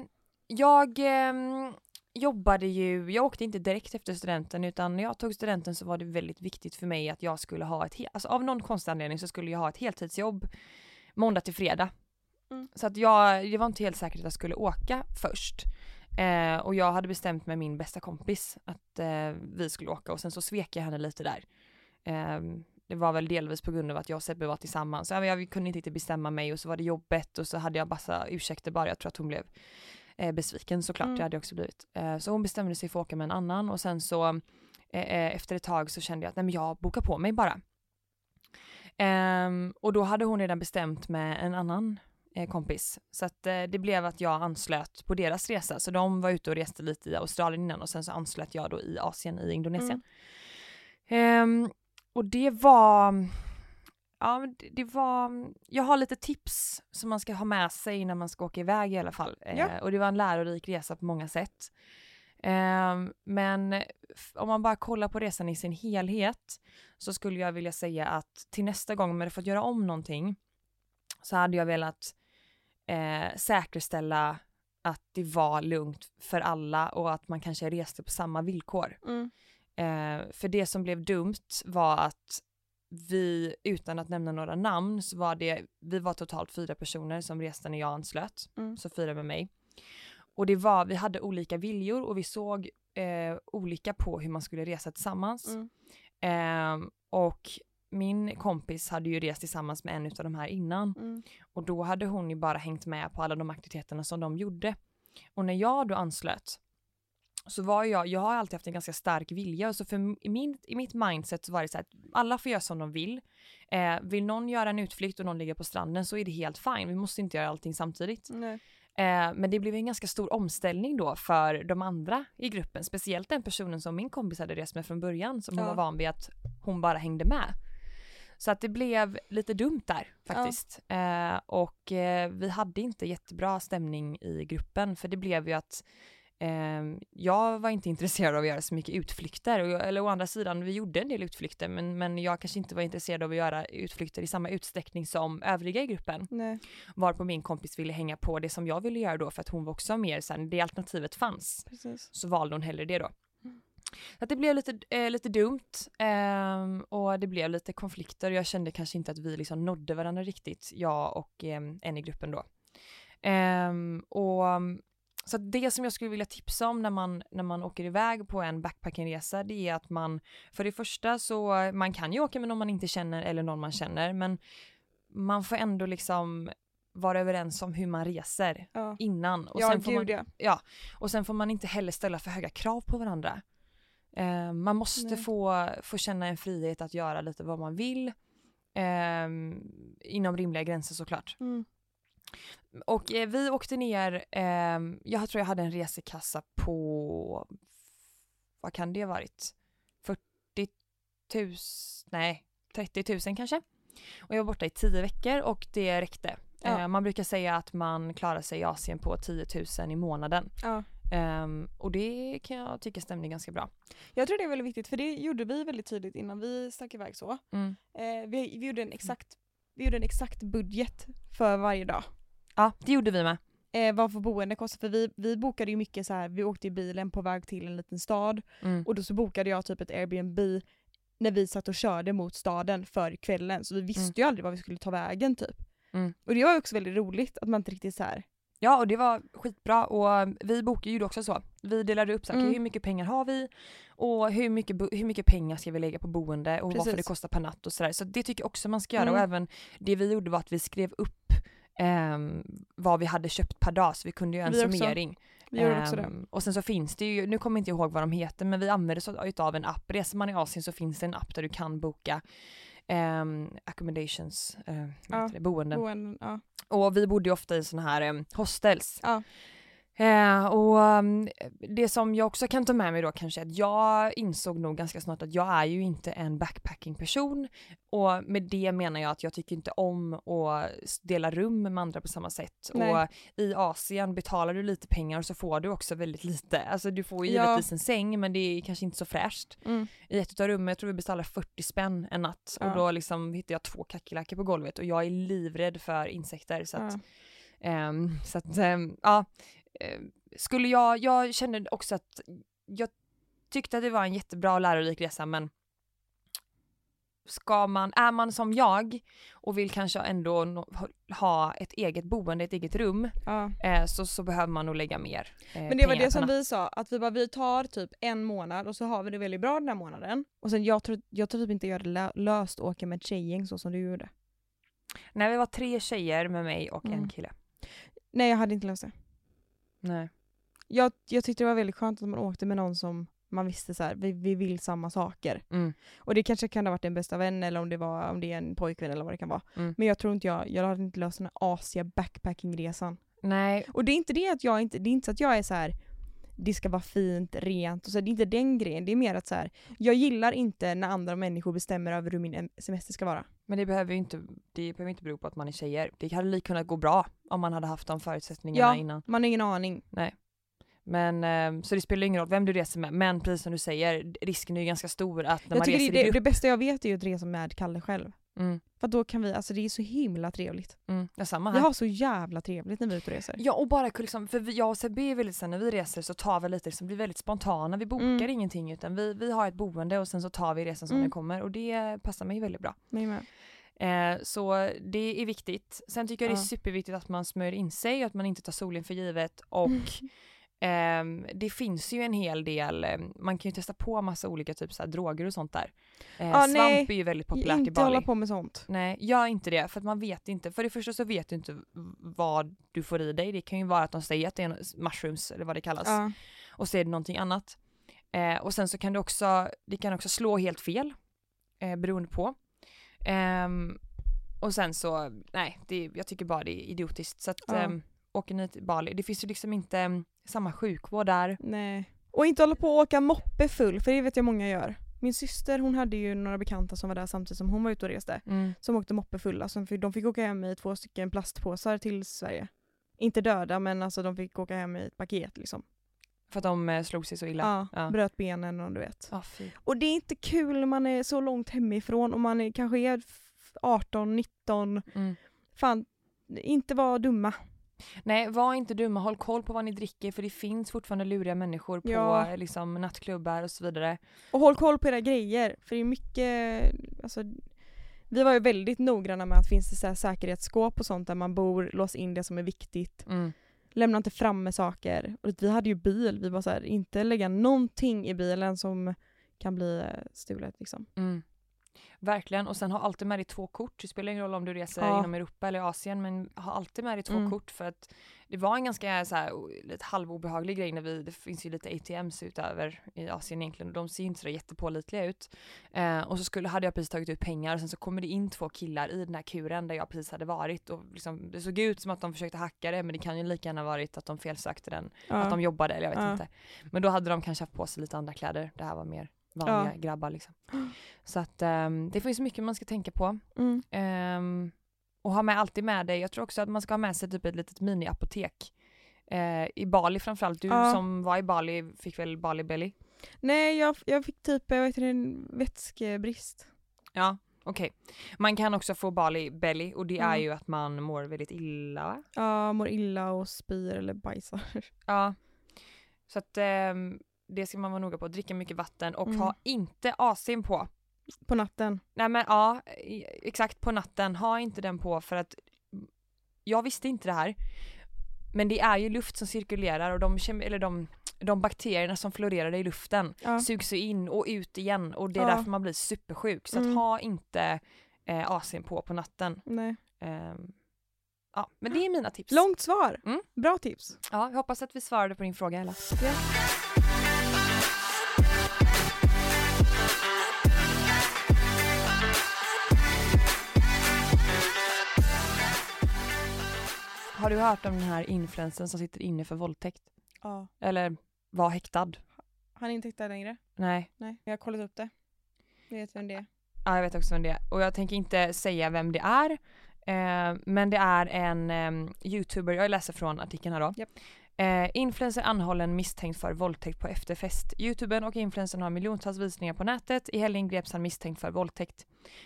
jag ehm, jobbade ju, jag åkte inte direkt efter studenten utan när jag tog studenten så var det väldigt viktigt för mig att jag skulle ha ett, alltså av någon konstig anledning så skulle jag ha ett heltidsjobb måndag till fredag. Mm. Så att jag, det var inte helt säkert att jag skulle åka först. Eh, och jag hade bestämt med min bästa kompis att eh, vi skulle åka och sen så svek jag henne lite där. Eh, det var väl delvis på grund av att jag och Sebbe var tillsammans. Jag, jag kunde inte riktigt bestämma mig och så var det jobbet och så hade jag massa ursäkter bara. Jag tror att hon blev eh, besviken såklart, Mm. det hade jag också blivit. Eh, så hon bestämde sig för att åka med en annan och sen så eh, eh, efter ett tag så kände jag att nej men jag bokar på mig bara. Ehm, och då hade hon redan bestämt med en annan eh, kompis. Så att eh, det blev att jag anslöt på deras resa. Så de var ute och reste lite i Australien innan och sen så anslöt jag då i Asien, i Indonesien. Ehm, och det var, ja men det, det var, jag har lite tips som man ska ha med sig när man ska åka iväg i alla fall. Eh, Ja. och det var en lärorik resa på många sätt. Ehm, men om man bara kollar på resan i sin helhet så skulle jag vilja säga att till nästa gång om jag hade fått göra om någonting så hade jag velat eh, säkerställa att det var lugnt för alla och att man kanske reste på samma villkor. Mm. Eh, för det som blev dumt var att vi, utan att nämna några namn, så var det, vi var totalt fyra personer som reste när jag anslöt, Mm. så fyra med mig. Och det var, vi hade olika viljor och vi såg eh, olika på hur man skulle resa tillsammans. Mm. Ehm, och min kompis hade ju rest tillsammans med en av de här innan Mm. och då hade hon ju bara hängt med på alla de aktiviteterna som de gjorde. Och när jag då anslöt så var jag, jag har alltid haft en ganska stark vilja och så för min, i mitt mindset så var det så att alla får göra som de vill. Eh, vill någon göra en utflykt och någon ligger på stranden så är det helt fine, vi måste inte göra allting samtidigt. Eh, men det blev en ganska stor omställning då för de andra i gruppen, speciellt den personen som min kompis hade rest med från början som hon Ja. var van vid att hon bara hängde med. Så att det blev lite dumt där faktiskt. Eh, och eh, vi hade inte jättebra stämning i gruppen för det blev ju att jag var inte intresserad av att göra så mycket utflykter. Och eller å andra sidan, vi gjorde en del utflykter men, men jag kanske inte var intresserad av att göra utflykter i samma utsträckning som övriga i gruppen. Nej. Varpå min kompis ville hänga på det som jag ville göra då för att hon var också mer såhär, det alternativet fanns. Precis. Så valde hon hellre det då. Mm. Att det blev lite, eh, lite dumt ehm, och det blev lite konflikter. Jag kände kanske inte att vi liksom nådde varandra riktigt, jag och ehm, en i gruppen då. Ehm, och så det som jag skulle vilja tipsa om när man, när man åker iväg på en backpackingresa det är att man, för det första så, man kan ju åka med någon man inte känner eller någon man känner men man får ändå liksom vara överens om hur man reser Ja. innan. Och ja, sen får man, gud ja. och sen får man inte heller ställa för höga krav på varandra. Eh, man måste Nej. få, få känna en frihet att göra lite vad man vill. Eh, inom rimliga gränser såklart. Mm. Och eh, vi åkte ner, eh, jag tror jag hade en resekassa på, vad kan det ha varit? 40 000, nej 30 000 kanske. Och jag var borta i tio veckor och det räckte. Ja. Eh, man brukar säga att man klarar sig i Asien på 10 000 i månaden. Ja. Ehm, och det kan jag tycka stämde ganska bra. Jag tror det är väldigt viktigt för det gjorde vi väldigt tydligt innan vi stack iväg så. Mm. Eh, vi, vi, gjorde en exakt, vi gjorde en exakt budget för varje dag. Ja, det gjorde vi med. Eh, vad får boende kosta? För vi, vi bokade ju mycket så här. vi åkte i bilen på väg till en liten stad Mm. och då så bokade jag typ ett Airbnb när vi satt och körde mot staden för kvällen så vi visste Mm. ju aldrig var vi skulle ta vägen typ. Mm. Och det var också väldigt roligt att man inte riktigt så här. Ja, och det var skitbra och vi bokade ju också så. Vi delade upp så här, Mm. hur mycket pengar har vi och hur mycket, hur mycket pengar ska vi lägga på boende och Precis. det kostar per natt och sådär. Så det tycker jag också man ska göra Mm. och även det vi gjorde var att vi skrev upp ehm, vad vi hade köpt per dag så vi kunde göra en Vi summering. Vi gjorde också det. Ehm, Och sen så finns det ju, nu kommer jag inte ihåg vad de heter, men vi använder oss utav en app. Reser man i Asien så finns det en app där du kan boka um, accommodations, uh, Ja, det, boenden. Boenden, ja. Och vi bodde ju ofta i sådana här um, hostels. Ja. Eh, och um, det som jag också kan ta med mig då kanske är att jag insåg nog ganska snart att jag är ju inte en backpacking-person. Och med det menar jag att jag tycker inte om att dela rum med andra på samma sätt. Nej. Och i Asien betalar du lite pengar så får du också väldigt lite. Alltså du får ju Ja. givetvis en säng men det är kanske inte så fräscht. Mm. I ett av rummen, jag tror vi betalade 40 spänn en natt Ja. och då liksom hittade jag två kackerlackor på golvet och jag är livrädd för insekter så att Ja. Ehm, så att, ehm, ja. Ehm, skulle jag, jag kände också att jag tyckte att det var en jättebra och lärorik resa men ska man, är man som jag och vill kanske ändå no, ha ett eget boende, ett eget rum Ja. eh, så, så behöver man nog lägga mer eh, Men det var det som vi sa, att vi bara vi tar typ en månad och så har vi det väldigt bra den här månaden. Och sen jag tror, jag tror typ inte jag hade lö- löst att åka med ett tjejgäng så som du gjorde. Nej vi var tre tjejer med mig och en Mm. kille. Nej jag hade inte löst det. Nej. Jag, jag tyckte det var väldigt skönt att man åkte med någon som man visste så här, vi, vi vill samma saker. Mm. Och det kanske kan ha varit en bästa vän eller om det, var, om det är en pojkvän eller vad det kan vara. Mm. Men jag tror inte jag, jag hade inte löst den här Asia backpackingresan. Nej, Och det är inte det att jag inte, det är inte så att jag är så här. Det ska vara fint, rent och så, det är inte den grejen. Det är mer att så här, jag gillar inte när andra människor bestämmer över hur min em- semester ska vara. men det behöver ju inte, det behöver inte bero på att man är tjejer. Det hade lika kunnat gå bra om man hade haft de förutsättningarna Ja. innan. Man har ingen aning. Men, eh, så det spelar ingen roll vem du reser med, men precis som du säger, risken är ju ganska stor att när Jag man reser det, i grupp. det bästa jag vet är ju att resa med Kalle själv. Mm, För då kan vi, alltså det är så himla trevligt. mm, ja, samma Vi här. har så jävla trevligt när vi är ute och reser. Ja och bara liksom, för vi, jag och Sebbe är väldigt så när vi reser så tar vi lite, som blir väldigt spontana, vi bokar Mm. ingenting utan vi, vi har ett boende och sen så tar vi resan som Mm. den kommer och det passar mig väldigt bra. Mig med. Eh, så det är viktigt. Sen tycker jag det är superviktigt att man smörjer in sig och att man inte tar solen för givet och [laughs] det finns ju en hel del, eh, man kan ju testa på massa olika typer så här, droger och sånt där. Eh, Ah, svamp nej. är ju väldigt populärt i inte Bali. hålla på med sånt. Nej, gör inte det för att man vet inte. För det första så vet du inte vad du får i dig. Det kan ju vara att de säger att det är mushrooms eller vad det kallas Ja. och så är det någonting annat. Eh, och sen så kan det också, det kan också slå helt fel eh, beroende på. Ehm, och sen så, nej, det, jag tycker bara det är idiotiskt. Så att Ja. Åker ni till Bali, det finns ju liksom inte mm, samma sjukvård där. Nej. Och inte hålla på och åka moppe full, för det vet jag många gör. Min syster hon hade ju några bekanta som var där samtidigt som hon var ute och reste. Som åkte moppe fulla, så de fick åka hem i två stycken plastpåsar till Sverige. Inte döda men alltså de fick åka hem i ett paket liksom. För att de eh, slog sig så illa. Ja, Ja. bröt benen och du vet. Fy. Och det är inte kul när man är så långt hemifrån och man är, kanske är f- 18, 19. Mm. Fan, inte vara dumma. Nej, var inte dumma, håll koll på vad ni dricker för det finns fortfarande luriga människor på Ja. liksom, nattklubbar och så vidare. Och håll koll på era grejer, för det är mycket, alltså vi var ju väldigt noggranna med att finns det så här säkerhetsskåp och sånt där man bor, lås in det som är viktigt. Mm. Lämna inte fram med saker. Och vi hade ju bil, vi var så här, inte lägga någonting i bilen som kan bli eh, stulet liksom. Mm. Verkligen, och sen ha alltid med dig två kort. Det spelar ingen roll om du reser Ja. inom Europa eller Asien men ha alltid med dig två Mm. kort för att det var en ganska så här, lite halvobehaglig grej när vi, det finns ju lite ATMs utöver i Asien egentligen och de ser inte så jättepålitliga ut. Eh, och så skulle, hade jag precis tagit ut pengar och sen så kommer det in två killar i den här kuren där jag precis hade varit och liksom, det såg ut som att de försökte hacka det men det kan ju lika gärna varit att de felsökte den Ja. att de jobbade eller jag vet Ja. inte. Men då hade de kanske haft på sig lite andra kläder. Det här var mer vanliga Ja. grabbar liksom. Så att ehm, det finns mycket man ska tänka på. Mm. Ehm, och ha med alltid med dig, jag tror också att man ska ha med sig typ ett litet mini-apotek. Eh, I Bali framförallt, du Ja. som var i Bali fick väl Bali Belly? Nej, jag, jag fick typ jag vet inte, en vätskebrist. Ja, okej. Man kan också få Bali Belly och det är Mm. ju att man mår väldigt illa? Ja, mår illa och spyr eller bajsar. Ja. Så att ehm, det ska man vara noga på, dricka mycket vatten och Mm. ha inte AC'n på. På natten. Nej men ja, exakt på natten, ha inte den på för att jag visste inte det här. Men det är ju luft som cirkulerar och de, eller de, de bakterierna som florerar i luften Ja. sugs in och ut igen och det är Ja. därför man blir supersjuk. Så Mm. ha inte eh, AC'n på på natten. Nej. Ehm, ja, men det är mina tips. Långt svar. Mm. Bra tips. Ja, jag hoppas att vi svarade på din fråga Ella. Ja. Har du hört om den här influensen som sitter inne för våldtäkt? ja. Eller var häktad? Han är inte häktad längre. Nej. Nej, jag har kollat upp det. Jag vet vem det är. Ja, jag vet också vem det är. Och jag tänker inte säga vem det är. Eh, men det är en eh, youtuber, jag läser från artikeln här då. Japp. Eh, influencer anhållen misstänkt för våldtäkt på efterfest. Youtuben och influencern har miljontals visningar på nätet. I helgen greps han misstänkt för våldtäkt.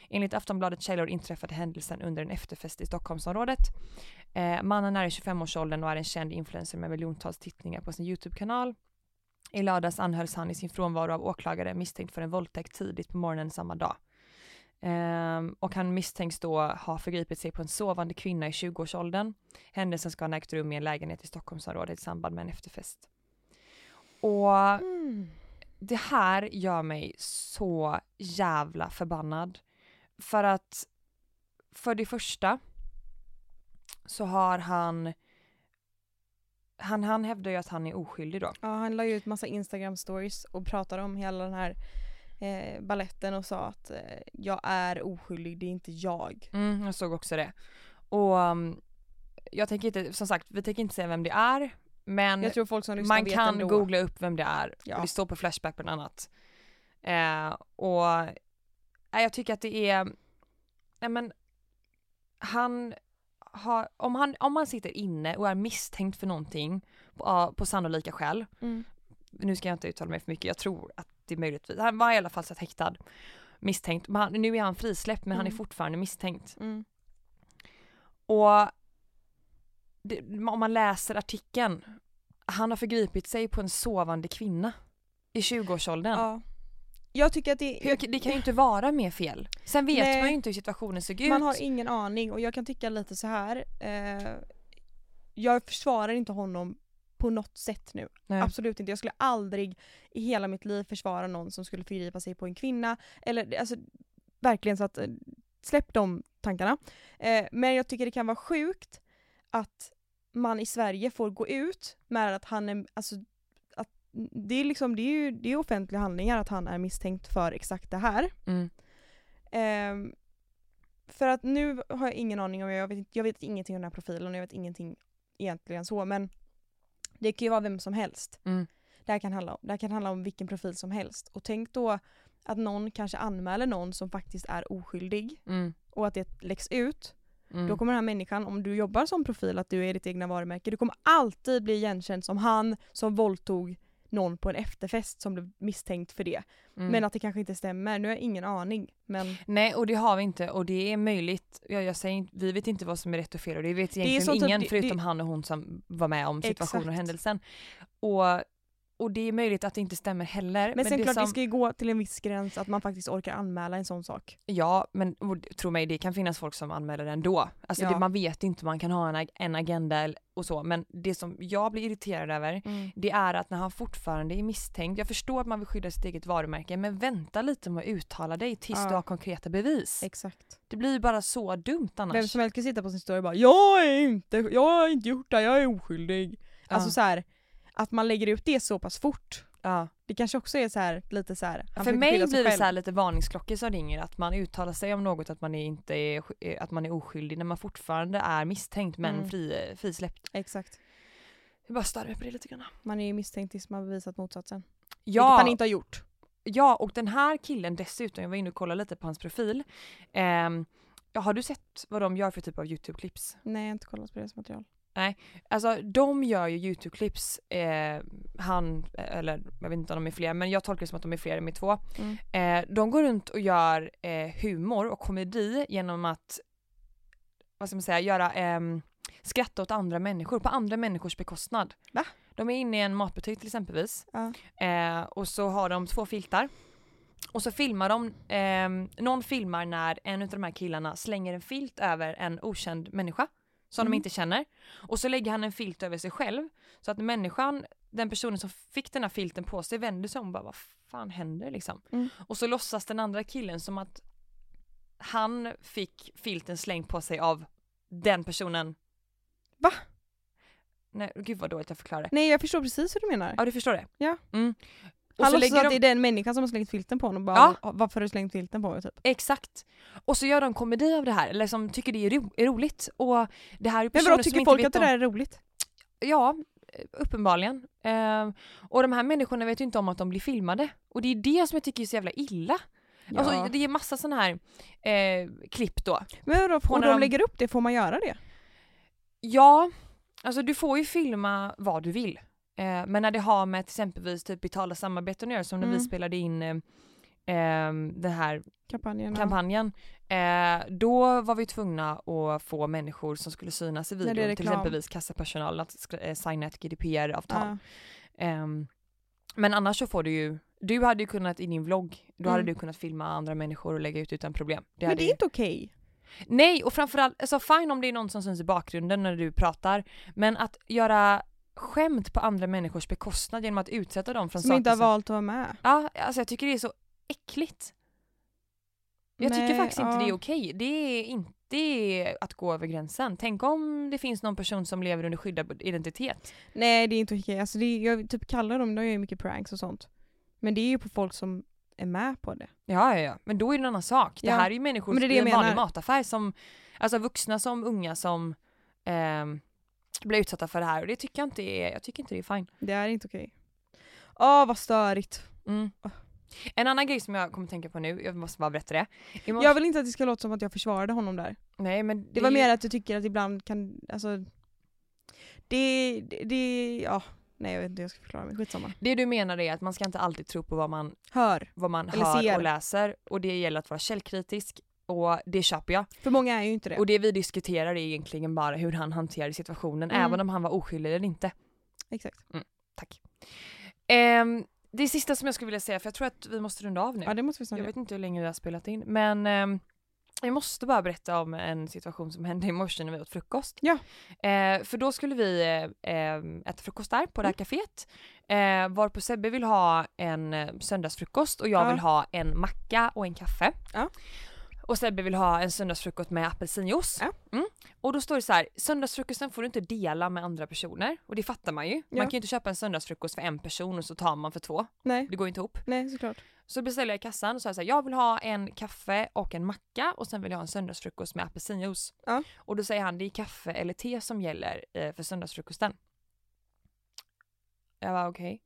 Enligt Aftonbladet källor inträffade händelsen under en efterfest i Stockholmsområdet. Eh, mannen är i 25-årsåldern och är en känd influencer med miljontals tittningar på sin Youtube-kanal. I lördags anhölls han i sin frånvaro av åklagare misstänkt för en våldtäkt tidigt på morgonen samma dag. Um, och han misstänks då ha förgripit sig på en sovande kvinna i 20-årsåldern. Händelsen ska ha ägt rum i en lägenhet i Stockholmsområdet i samband med en efterfest. Och Mm. det här gör mig så jävla förbannad. För att för det första så har han han, han hävdar ju att han är oskyldig då. Ja, han la ju ut massa Instagram stories och pratade om hela den här eh, balletten och sa att eh, jag är oskyldig, det är inte jag. Mm, jag såg också det. Och um, jag tänker inte, som sagt, vi tänker inte säga vem det är. Men Jag tror folk som man vet kan ändå. googla upp vem det är. Ja. Och det står på Flashback bland annat. Eh, och eh, jag tycker att det är, nej men han har, om han, om han sitter inne och är misstänkt för någonting på, på sannolika skäl, Mm. nu ska jag inte uttala mig för mycket, jag tror att det är möjligtvis, han var i alla fall satt häktad, misstänkt, men han, nu är han frisläppt men han är Mm. fortfarande misstänkt. Mm. Och det, om man läser artikeln, han har förgripit sig på en sovande kvinna i 20-årsåldern. Ja. Jag tycker att det, Hur, det kan ju inte vara mer fel. Sen vet Nej. man ju inte hur situationen såg ut. man har ingen aning och jag kan tycka lite så här. Eh, jag försvarar inte honom på något sätt nu. Nej. Absolut inte. Jag skulle aldrig i hela mitt liv försvara någon som skulle förgripa sig på en kvinna. Eller alltså verkligen så att eh, släpp de tankarna. Eh, men jag tycker det kan vara sjukt att man i Sverige får gå ut med att han är, alltså att det är liksom, det är ju det är offentliga handlingar att han är misstänkt för exakt det här. Mm. Ehm, för att nu har jag ingen aning om, jag vet, jag vet ingenting om den här profilen och jag vet ingenting egentligen så men det kan ju vara vem som helst. Mm. Det, här kan handla om, det här kan handla om vilken profil som helst. Och tänk då att någon kanske anmäler någon som faktiskt är oskyldig Mm. och att det läggs ut. Mm. Då kommer den här människan, om du jobbar som profil, att du är ditt egna varumärke, du kommer alltid bli igenkänd som han som våldtog någon på en efterfest som blev misstänkt för det. Mm. Men att det kanske inte stämmer, nu har jag ingen aning. Men Nej och det har vi inte och det är möjligt, jag, jag säger inte, vi vet inte vad som är rätt och fel och det vet egentligen typ- ingen det- förutom det- han och hon som var med om situationen och händelsen. Och, och det är möjligt att det inte stämmer heller. Men sen det klart som, det ska ju gå till en viss gräns att man faktiskt orkar anmäla en sån sak. Ja men tro mig det kan finnas folk som anmäler ändå. Alltså Ja. det, man vet inte, man kan ha en, en agenda och så men det som jag blir irriterad över det är att när han fortfarande är misstänkt, jag förstår att man vill skydda sitt eget varumärke men vänta lite med att uttala dig tills Ja. du har konkreta bevis. Exakt. Det blir bara så dumt annars. Vem som helst kan sitta på sin story och bara “Jag är inte, jag har inte gjort det, jag är oskyldig”. Ja. Alltså så här, att man lägger ut det så pass fort. ja. Det kanske också är så här lite så här. För mig blir det så här lite varningsklockor som ringer att man uttalar sig om något att man är inte är, sk- att man är oskyldig när man fortfarande är misstänkt men Mm. fri, frisläppt. Exakt. Jag bara stör mig på det lite grann. Man är ju misstänkt tills man har bevisat motsatsen. Vilket Ja, han inte har gjort. ja, och den här killen dessutom, jag var inne och kollade lite på hans profil. Ja, har du sett vad de gör för typ av YouTube-clips? Nej jag har inte kollat på deras material. Alltså de gör ju YouTube-clips, eh, han, eller jag vet inte om de är fler, men jag tolkar det som att de är fler än med två. Mm. Eh, de går runt och gör eh, humor och komedi genom att, vad ska man säga, göra ehm, skratta åt andra människor på andra människors bekostnad. Va? De är inne i en matbutik till exempelvis Ja. eh, och så har de två filtar. Och så filmar de, ehm, någon filmar när en av de här killarna slänger en filt över en okänd människa som Mm. de inte känner. Och så lägger han en filt över sig själv så att människan, den personen som fick den här filten på sig vänder sig om och bara vad fan händer liksom. Mm. Och så låtsas den andra killen som att han fick filten slängd på sig av den personen. Va? Nej gud vad dåligt jag förklarar det. Nej jag förstår precis hur du menar. Ja du förstår det? Ja. Mm. Och Han så låtsas lägger att de... det är den människan som har slängt filten på honom bara Ja. “varför har du slängt filten på mig?” typ. Exakt. Och så gör de komedi av det här, eller som tycker det är, ro- är roligt. Och det här är Men vadå, tycker folk att det om... där är roligt? Ja, uppenbarligen. Eh, och de här människorna vet ju inte om att de blir filmade. Och det är det som jag tycker är så jävla illa. Ja. Alltså, det är massa sådana här eh, klipp då. Men får när de de- lägger upp det, får man göra det? Ja, Alltså du får ju filma vad du vill. Eh, men när det har med till exempelvis typ betala samarbeten att göra som när vi Mm. spelade in eh, eh, den här Kampanjen. kampanjen. Eh, då var vi tvungna att få människor som skulle synas i videon, till exempelvis kassapersonal att eh, signa ett GDPR-avtal. Ja. Ehm, men annars så får du ju, du hade ju kunnat i din vlogg, då hade Mm. du kunnat filma andra människor och lägga ut utan problem. Det Men hade det är ju- inte okej. Nej och framförallt, alltså fine om det är någon som syns i bakgrunden när du pratar, men att göra skämt på andra människors bekostnad genom att utsätta dem för en Som sak inte har som- valt att vara med. Ja, alltså jag tycker det är så äckligt. Jag tycker Nej, faktiskt inte ja. det är okej. Det är inte att gå över gränsen. Tänk om det finns någon person som lever under skyddad identitet. Nej det är inte okej. Alltså det är, jag typ kallar dem, de gör ju mycket pranks och sånt. Men det är ju på folk som är med på det. Ja, ja, ja. Men då är det en annan sak. Det Ja. här är ju människor Men det är det i en vanlig mataffär som, alltså vuxna som unga som ehm, blir utsatta för det här och det tycker jag inte är, jag tycker inte det är fine. Det är inte okej. Åh vad störigt. Mm. En annan grej som jag kommer tänka på nu, jag måste bara berätta det. I morse- Jag vill inte att det ska låta som att jag försvarade honom där. Nej men Det var är ju- mer att du tycker att ibland kan, alltså det, det, det ja. Nej jag vet inte hur jag ska förklara mig, skitsamma. Det du menar är att man ska inte alltid tro på vad man Hör. vad man Eller hör ser. och läser och det gäller att vara källkritisk och det köper jag. För många är ju inte det. Och det vi diskuterar är egentligen bara hur han hanterade situationen Mm. även om han var oskyldig eller inte. Exakt. Tack. Ehm, det sista som jag skulle vilja säga, för jag tror att vi måste runda av nu. Ja det måste vi snart jag vet inte hur länge vi har spelat in men ehm, jag måste bara berätta om en situation som hände i morse när vi åt frukost. Ja. Eh, för då skulle vi eh, eh, äta frukost där på det här Mm. kaféet. Eh, varpå Sebbe vill ha en eh, söndagsfrukost och jag Ja. vill ha en macka och en kaffe. Ja. Och Sebbe vill ha en söndagsfrukost med apelsinjuice. Ja. Mm. Och då står det så här, söndagsfrukosten får du inte dela med andra personer. Och det fattar man ju. Man Ja. kan ju inte köpa en söndagsfrukost för en person och så tar man för två. Nej, Det går inte ihop. nej såklart. Så beställde jag i kassan och sa så här, jag vill ha en kaffe och en macka och sen vill jag ha en söndagsfrukost med apelsinjuice. Ja. Och då säger han, det är kaffe eller te som gäller eh, för söndagsfrukosten. Jag var okej.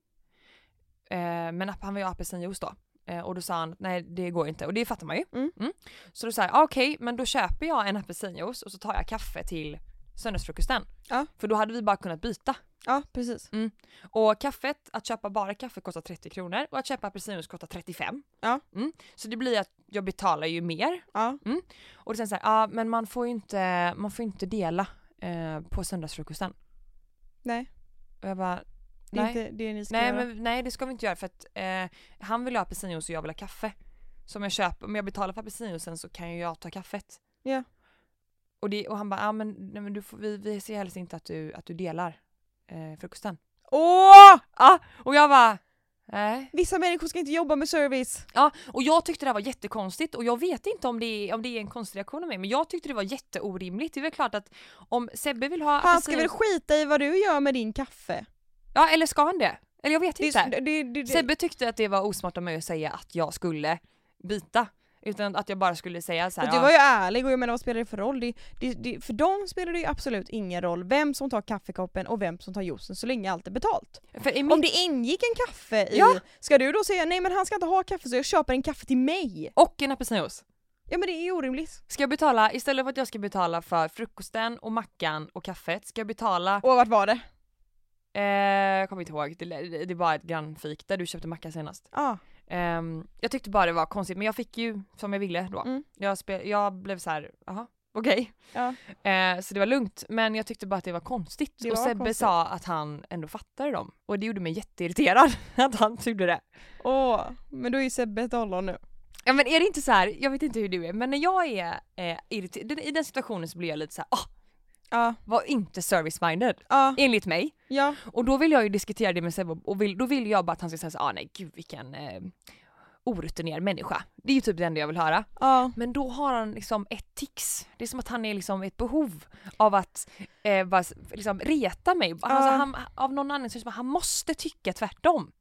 Eh, men han vill ha apelsinjuice då. Eh, och då sa han, nej det går inte. Och det fattar man ju. Mm. Så då sa jag, okej men då köper jag en apelsinjuice och så tar jag kaffe till söndagsfrukosten. Ja. För då hade vi bara kunnat byta. Ja precis. Och kaffet, att köpa bara kaffe kostar 30 kronor och att köpa apelsinjuice kostar 35. Ja. Mm. Så det blir att jag betalar ju mer. Ja. Och sen såhär, ja men man får ju inte, man får inte dela eh, på söndagsfrukosten. Nej. Och jag bara, nej. inte det ni ska nej, göra. men, nej det ska vi inte göra för att eh, han vill ha apelsinjuice och jag vill ha kaffe. Så om jag köper, om jag betalar för apelsinjuicen så kan ju jag ta kaffet. Ja. Och, det, och han bara, ja men, nej, men du får, vi, vi ser helst inte att du, att du delar eh, frukosten. Åh! Ja, och jag bara, nej. Vissa människor ska inte jobba med service. Ja, och jag tyckte det här var jättekonstigt och jag vet inte om det är, om det är en konstig reaktion av mig men jag tyckte det var jätteorimligt. Det är väl klart att om Sebbe vill ha Han ska väl skita i vad du gör med din kaffe? Ja, eller ska han det? Eller jag vet inte. det, det, det, Sebbe tyckte att det var osmart av mig att säga att jag skulle byta. Utan att jag bara skulle säga så här. Du var ju ärlig och jag menar vad spelar det för roll? Det, det, det, för dem spelar det ju absolut ingen roll vem som tar kaffekoppen och vem som tar juicen så länge allt är betalt. mitt, Om det ingick en kaffe i, Ja. ska du då säga nej men han ska inte ha kaffe så jag köper en kaffe till mig? Och en apelsinjuice. Ja men det är ju orimligt. Ska jag betala, istället för att jag ska betala för frukosten och mackan och kaffet, ska jag betala, Och vart var det? Eh, jag kommer inte ihåg, det, det var ett grannfik där du köpte macka senast. Ah, Ehm, jag tyckte bara det var konstigt men jag fick ju som jag ville då. Mm. Jag, spel, jag blev så här, jaha, okej. ja. Eh, så det var lugnt men jag tyckte bara att det var konstigt. Det och var Sebbe konstigt. sa att han ändå fattade dem. Och det gjorde mig jätteirriterad [laughs] att han gjorde det. Åh, men då är ju Sebbe ett ollon nu. Ja men är det inte så här, jag vet inte hur du är, men när jag är eh, irriterad, i den situationen så blir jag lite så här, ah, Ja, var inte service-minded. ja, Enligt mig. Ja. Och då vill jag ju diskutera det med Sebbe och vill, då vill jag bara att han ska säga så ah nej gud vilken eh, orutinerad människa. Det är ju typ det enda jag vill höra. ja. Men då har han liksom ett tics. Det är som att han är liksom ett behov av att eh, bara, liksom reta mig. Alltså, Ja. han, av någon anledning så är det som att han måste tycka tvärtom.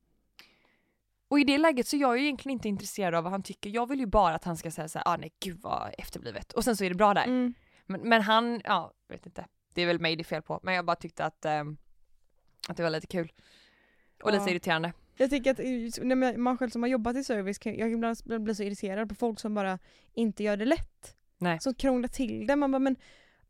Och i det läget så är jag ju egentligen inte intresserad av vad han tycker. Jag vill ju bara att han ska säga såhär, ah nej gud vad efterblivet. Och sen så är det bra där. Mm. Men, men han, ja, vet inte. Det är väl mig det är fel på. Men jag bara tyckte att, ehm, att det var lite kul. Och lite Ja. irriterande. Jag tycker att eh, men man själv som har jobbat i service, jag kan ibland bli så irriterad på folk som bara inte gör det lätt. Nej. Som krånglar till det. Man bara men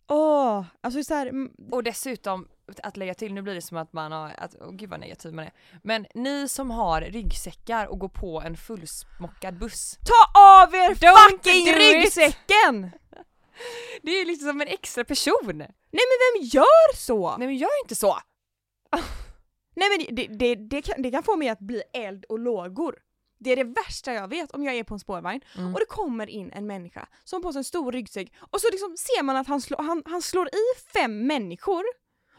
åh, alltså så här, mm, Och dessutom, att lägga till, nu blir det som att man har, att, oh, gud vad negativ man är. Men ni som har ryggsäckar och går på en fullsmockad buss. Ta av er Don't fucking ryggsäcken! [laughs] Det är liksom som en extra person. Nej men vem gör så? Nej men gör inte så! [laughs] Nej men det, det, det, kan, det kan få mig att bli eld och lågor. Det är det värsta jag vet om jag är på en spårvagn Mm. och det kommer in en människa som har på sig en stor ryggsäck och så liksom ser man att han, slå, han, han slår i fem människor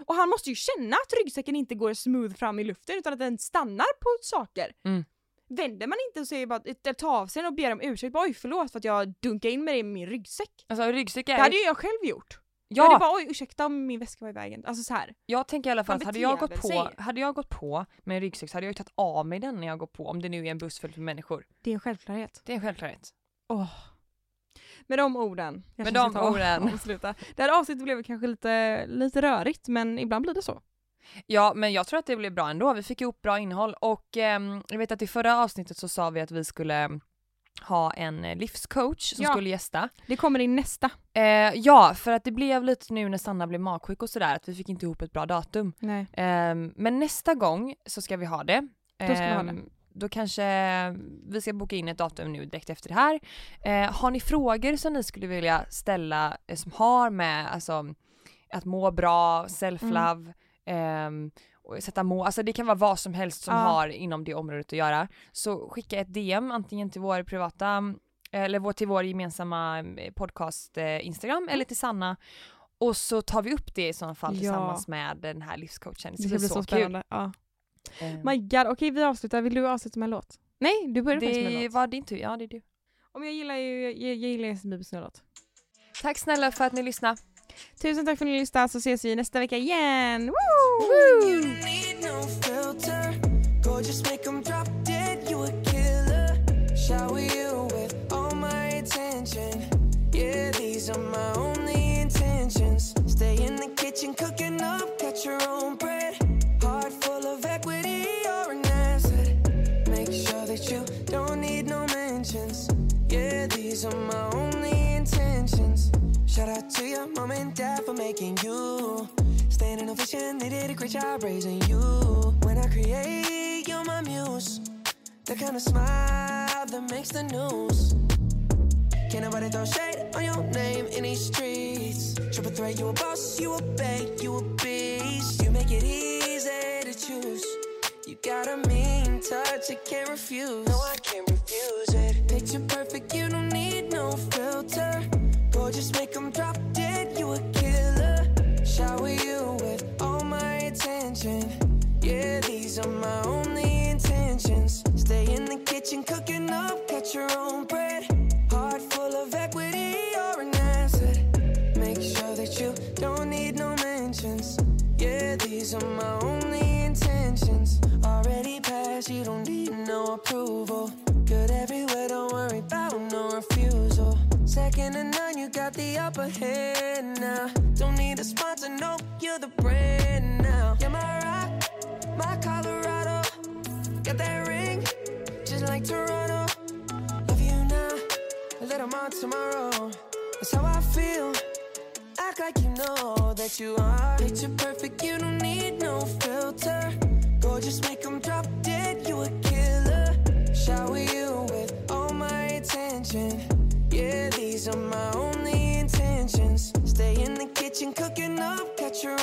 och han måste ju känna att ryggsäcken inte går smooth fram i luften utan att den stannar på saker. Mm. Vänder man inte och säger bara eller tar av sig den och ber om ursäkt, bara oj förlåt för att jag dunkade in med det i min ryggsäck. Alltså ryggsäck är Det hade ju jag själv gjort. Ja, Jag bara oj ursäkta om min väska var i vägen. Alltså så här. jag tänker i alla fall att hade jag, gått på, sig. hade jag gått på med en ryggsäck så hade jag ju tagit av mig den när jag går på, om det nu är en buss full med människor. Det är en självklarhet. Det är en självklarhet. Åh. Med de orden. jag Med de orden. [laughs] avsluta. Det här avsnittet blev kanske lite, lite rörigt men ibland blir det så. Ja men jag tror att det blev bra ändå, vi fick ihop bra innehåll och ehm, jag vet att i förra avsnittet så sa vi att vi skulle ha en eh, livscoach som Ja. skulle gästa. Det kommer in nästa. Eh, ja, för att det blev lite nu när Sanna blev magsjuk och sådär att vi fick inte ihop ett bra datum. Nej. Ehm, men nästa gång så ska vi ha det. Då ska vi ha det. Ehm, Då kanske vi ska boka in ett datum nu direkt efter det här. Eh, har ni frågor som ni skulle vilja ställa eh, som har med alltså, att må bra, self-love, ehm, och sätta mål, alltså det kan vara vad som helst som Ja. har inom det området att göra. Så skicka ett DM antingen till vår privata, eller till vår gemensamma eh, podcast eh, Instagram eller till Sanna. Och så tar vi upp det i sådana fall Ja. tillsammans med den här livscoachen. Det ska bli så, kul. spännande. Ja. Eh, My god, okej vi avslutar. Vill du avsluta med en låt? Nej, du börjar faktiskt med en det låt. var din tur, ja det är du. Om jag gillar ju, jag, jag gillar Biebers nya låt. Tack snälla för att ni lyssnade. Tusen tack för att ni lyssnade så ses vi nästa vecka igen. Woo! You need no filter. Gorgeous, make 'em drop for making you. Standing ovation, they did a great job raising you. When I create, you're my muse. The kind of smile that makes the news. Can't nobody throw shade on your name in these streets. Triple threat, you a boss, you a bank, you a beast. You make it easy to choose. You got a mean touch, I can't refuse. No, I can't refuse it. Picture perfect, you don't need no filter. Gorgeous, make 'em drop Shower you with all my attention. Yeah, these are my only intentions. Stay in the kitchen, cooking up, cut your own bread. Heart full of equity, you're an asset. Make sure that you don't need no mentions. Yeah, these are my only intentions. Already passed, you don't need no approval. Good everywhere, don't worry about no refusal. Second you got the upper hand now. Don't need a sponsor, no, you're the brand now. You're my rock, my Colorado. Got that ring, just like Toronto. Love you now, a little more tomorrow. That's how I feel. Act like you know that you are. Picture perfect, you don't need no filter. Gorgeous, make 'em drop dead, you a killer. Shower you with all my attention. Yeah, these are my only intentions. Stay in the kitchen, cooking up, cut your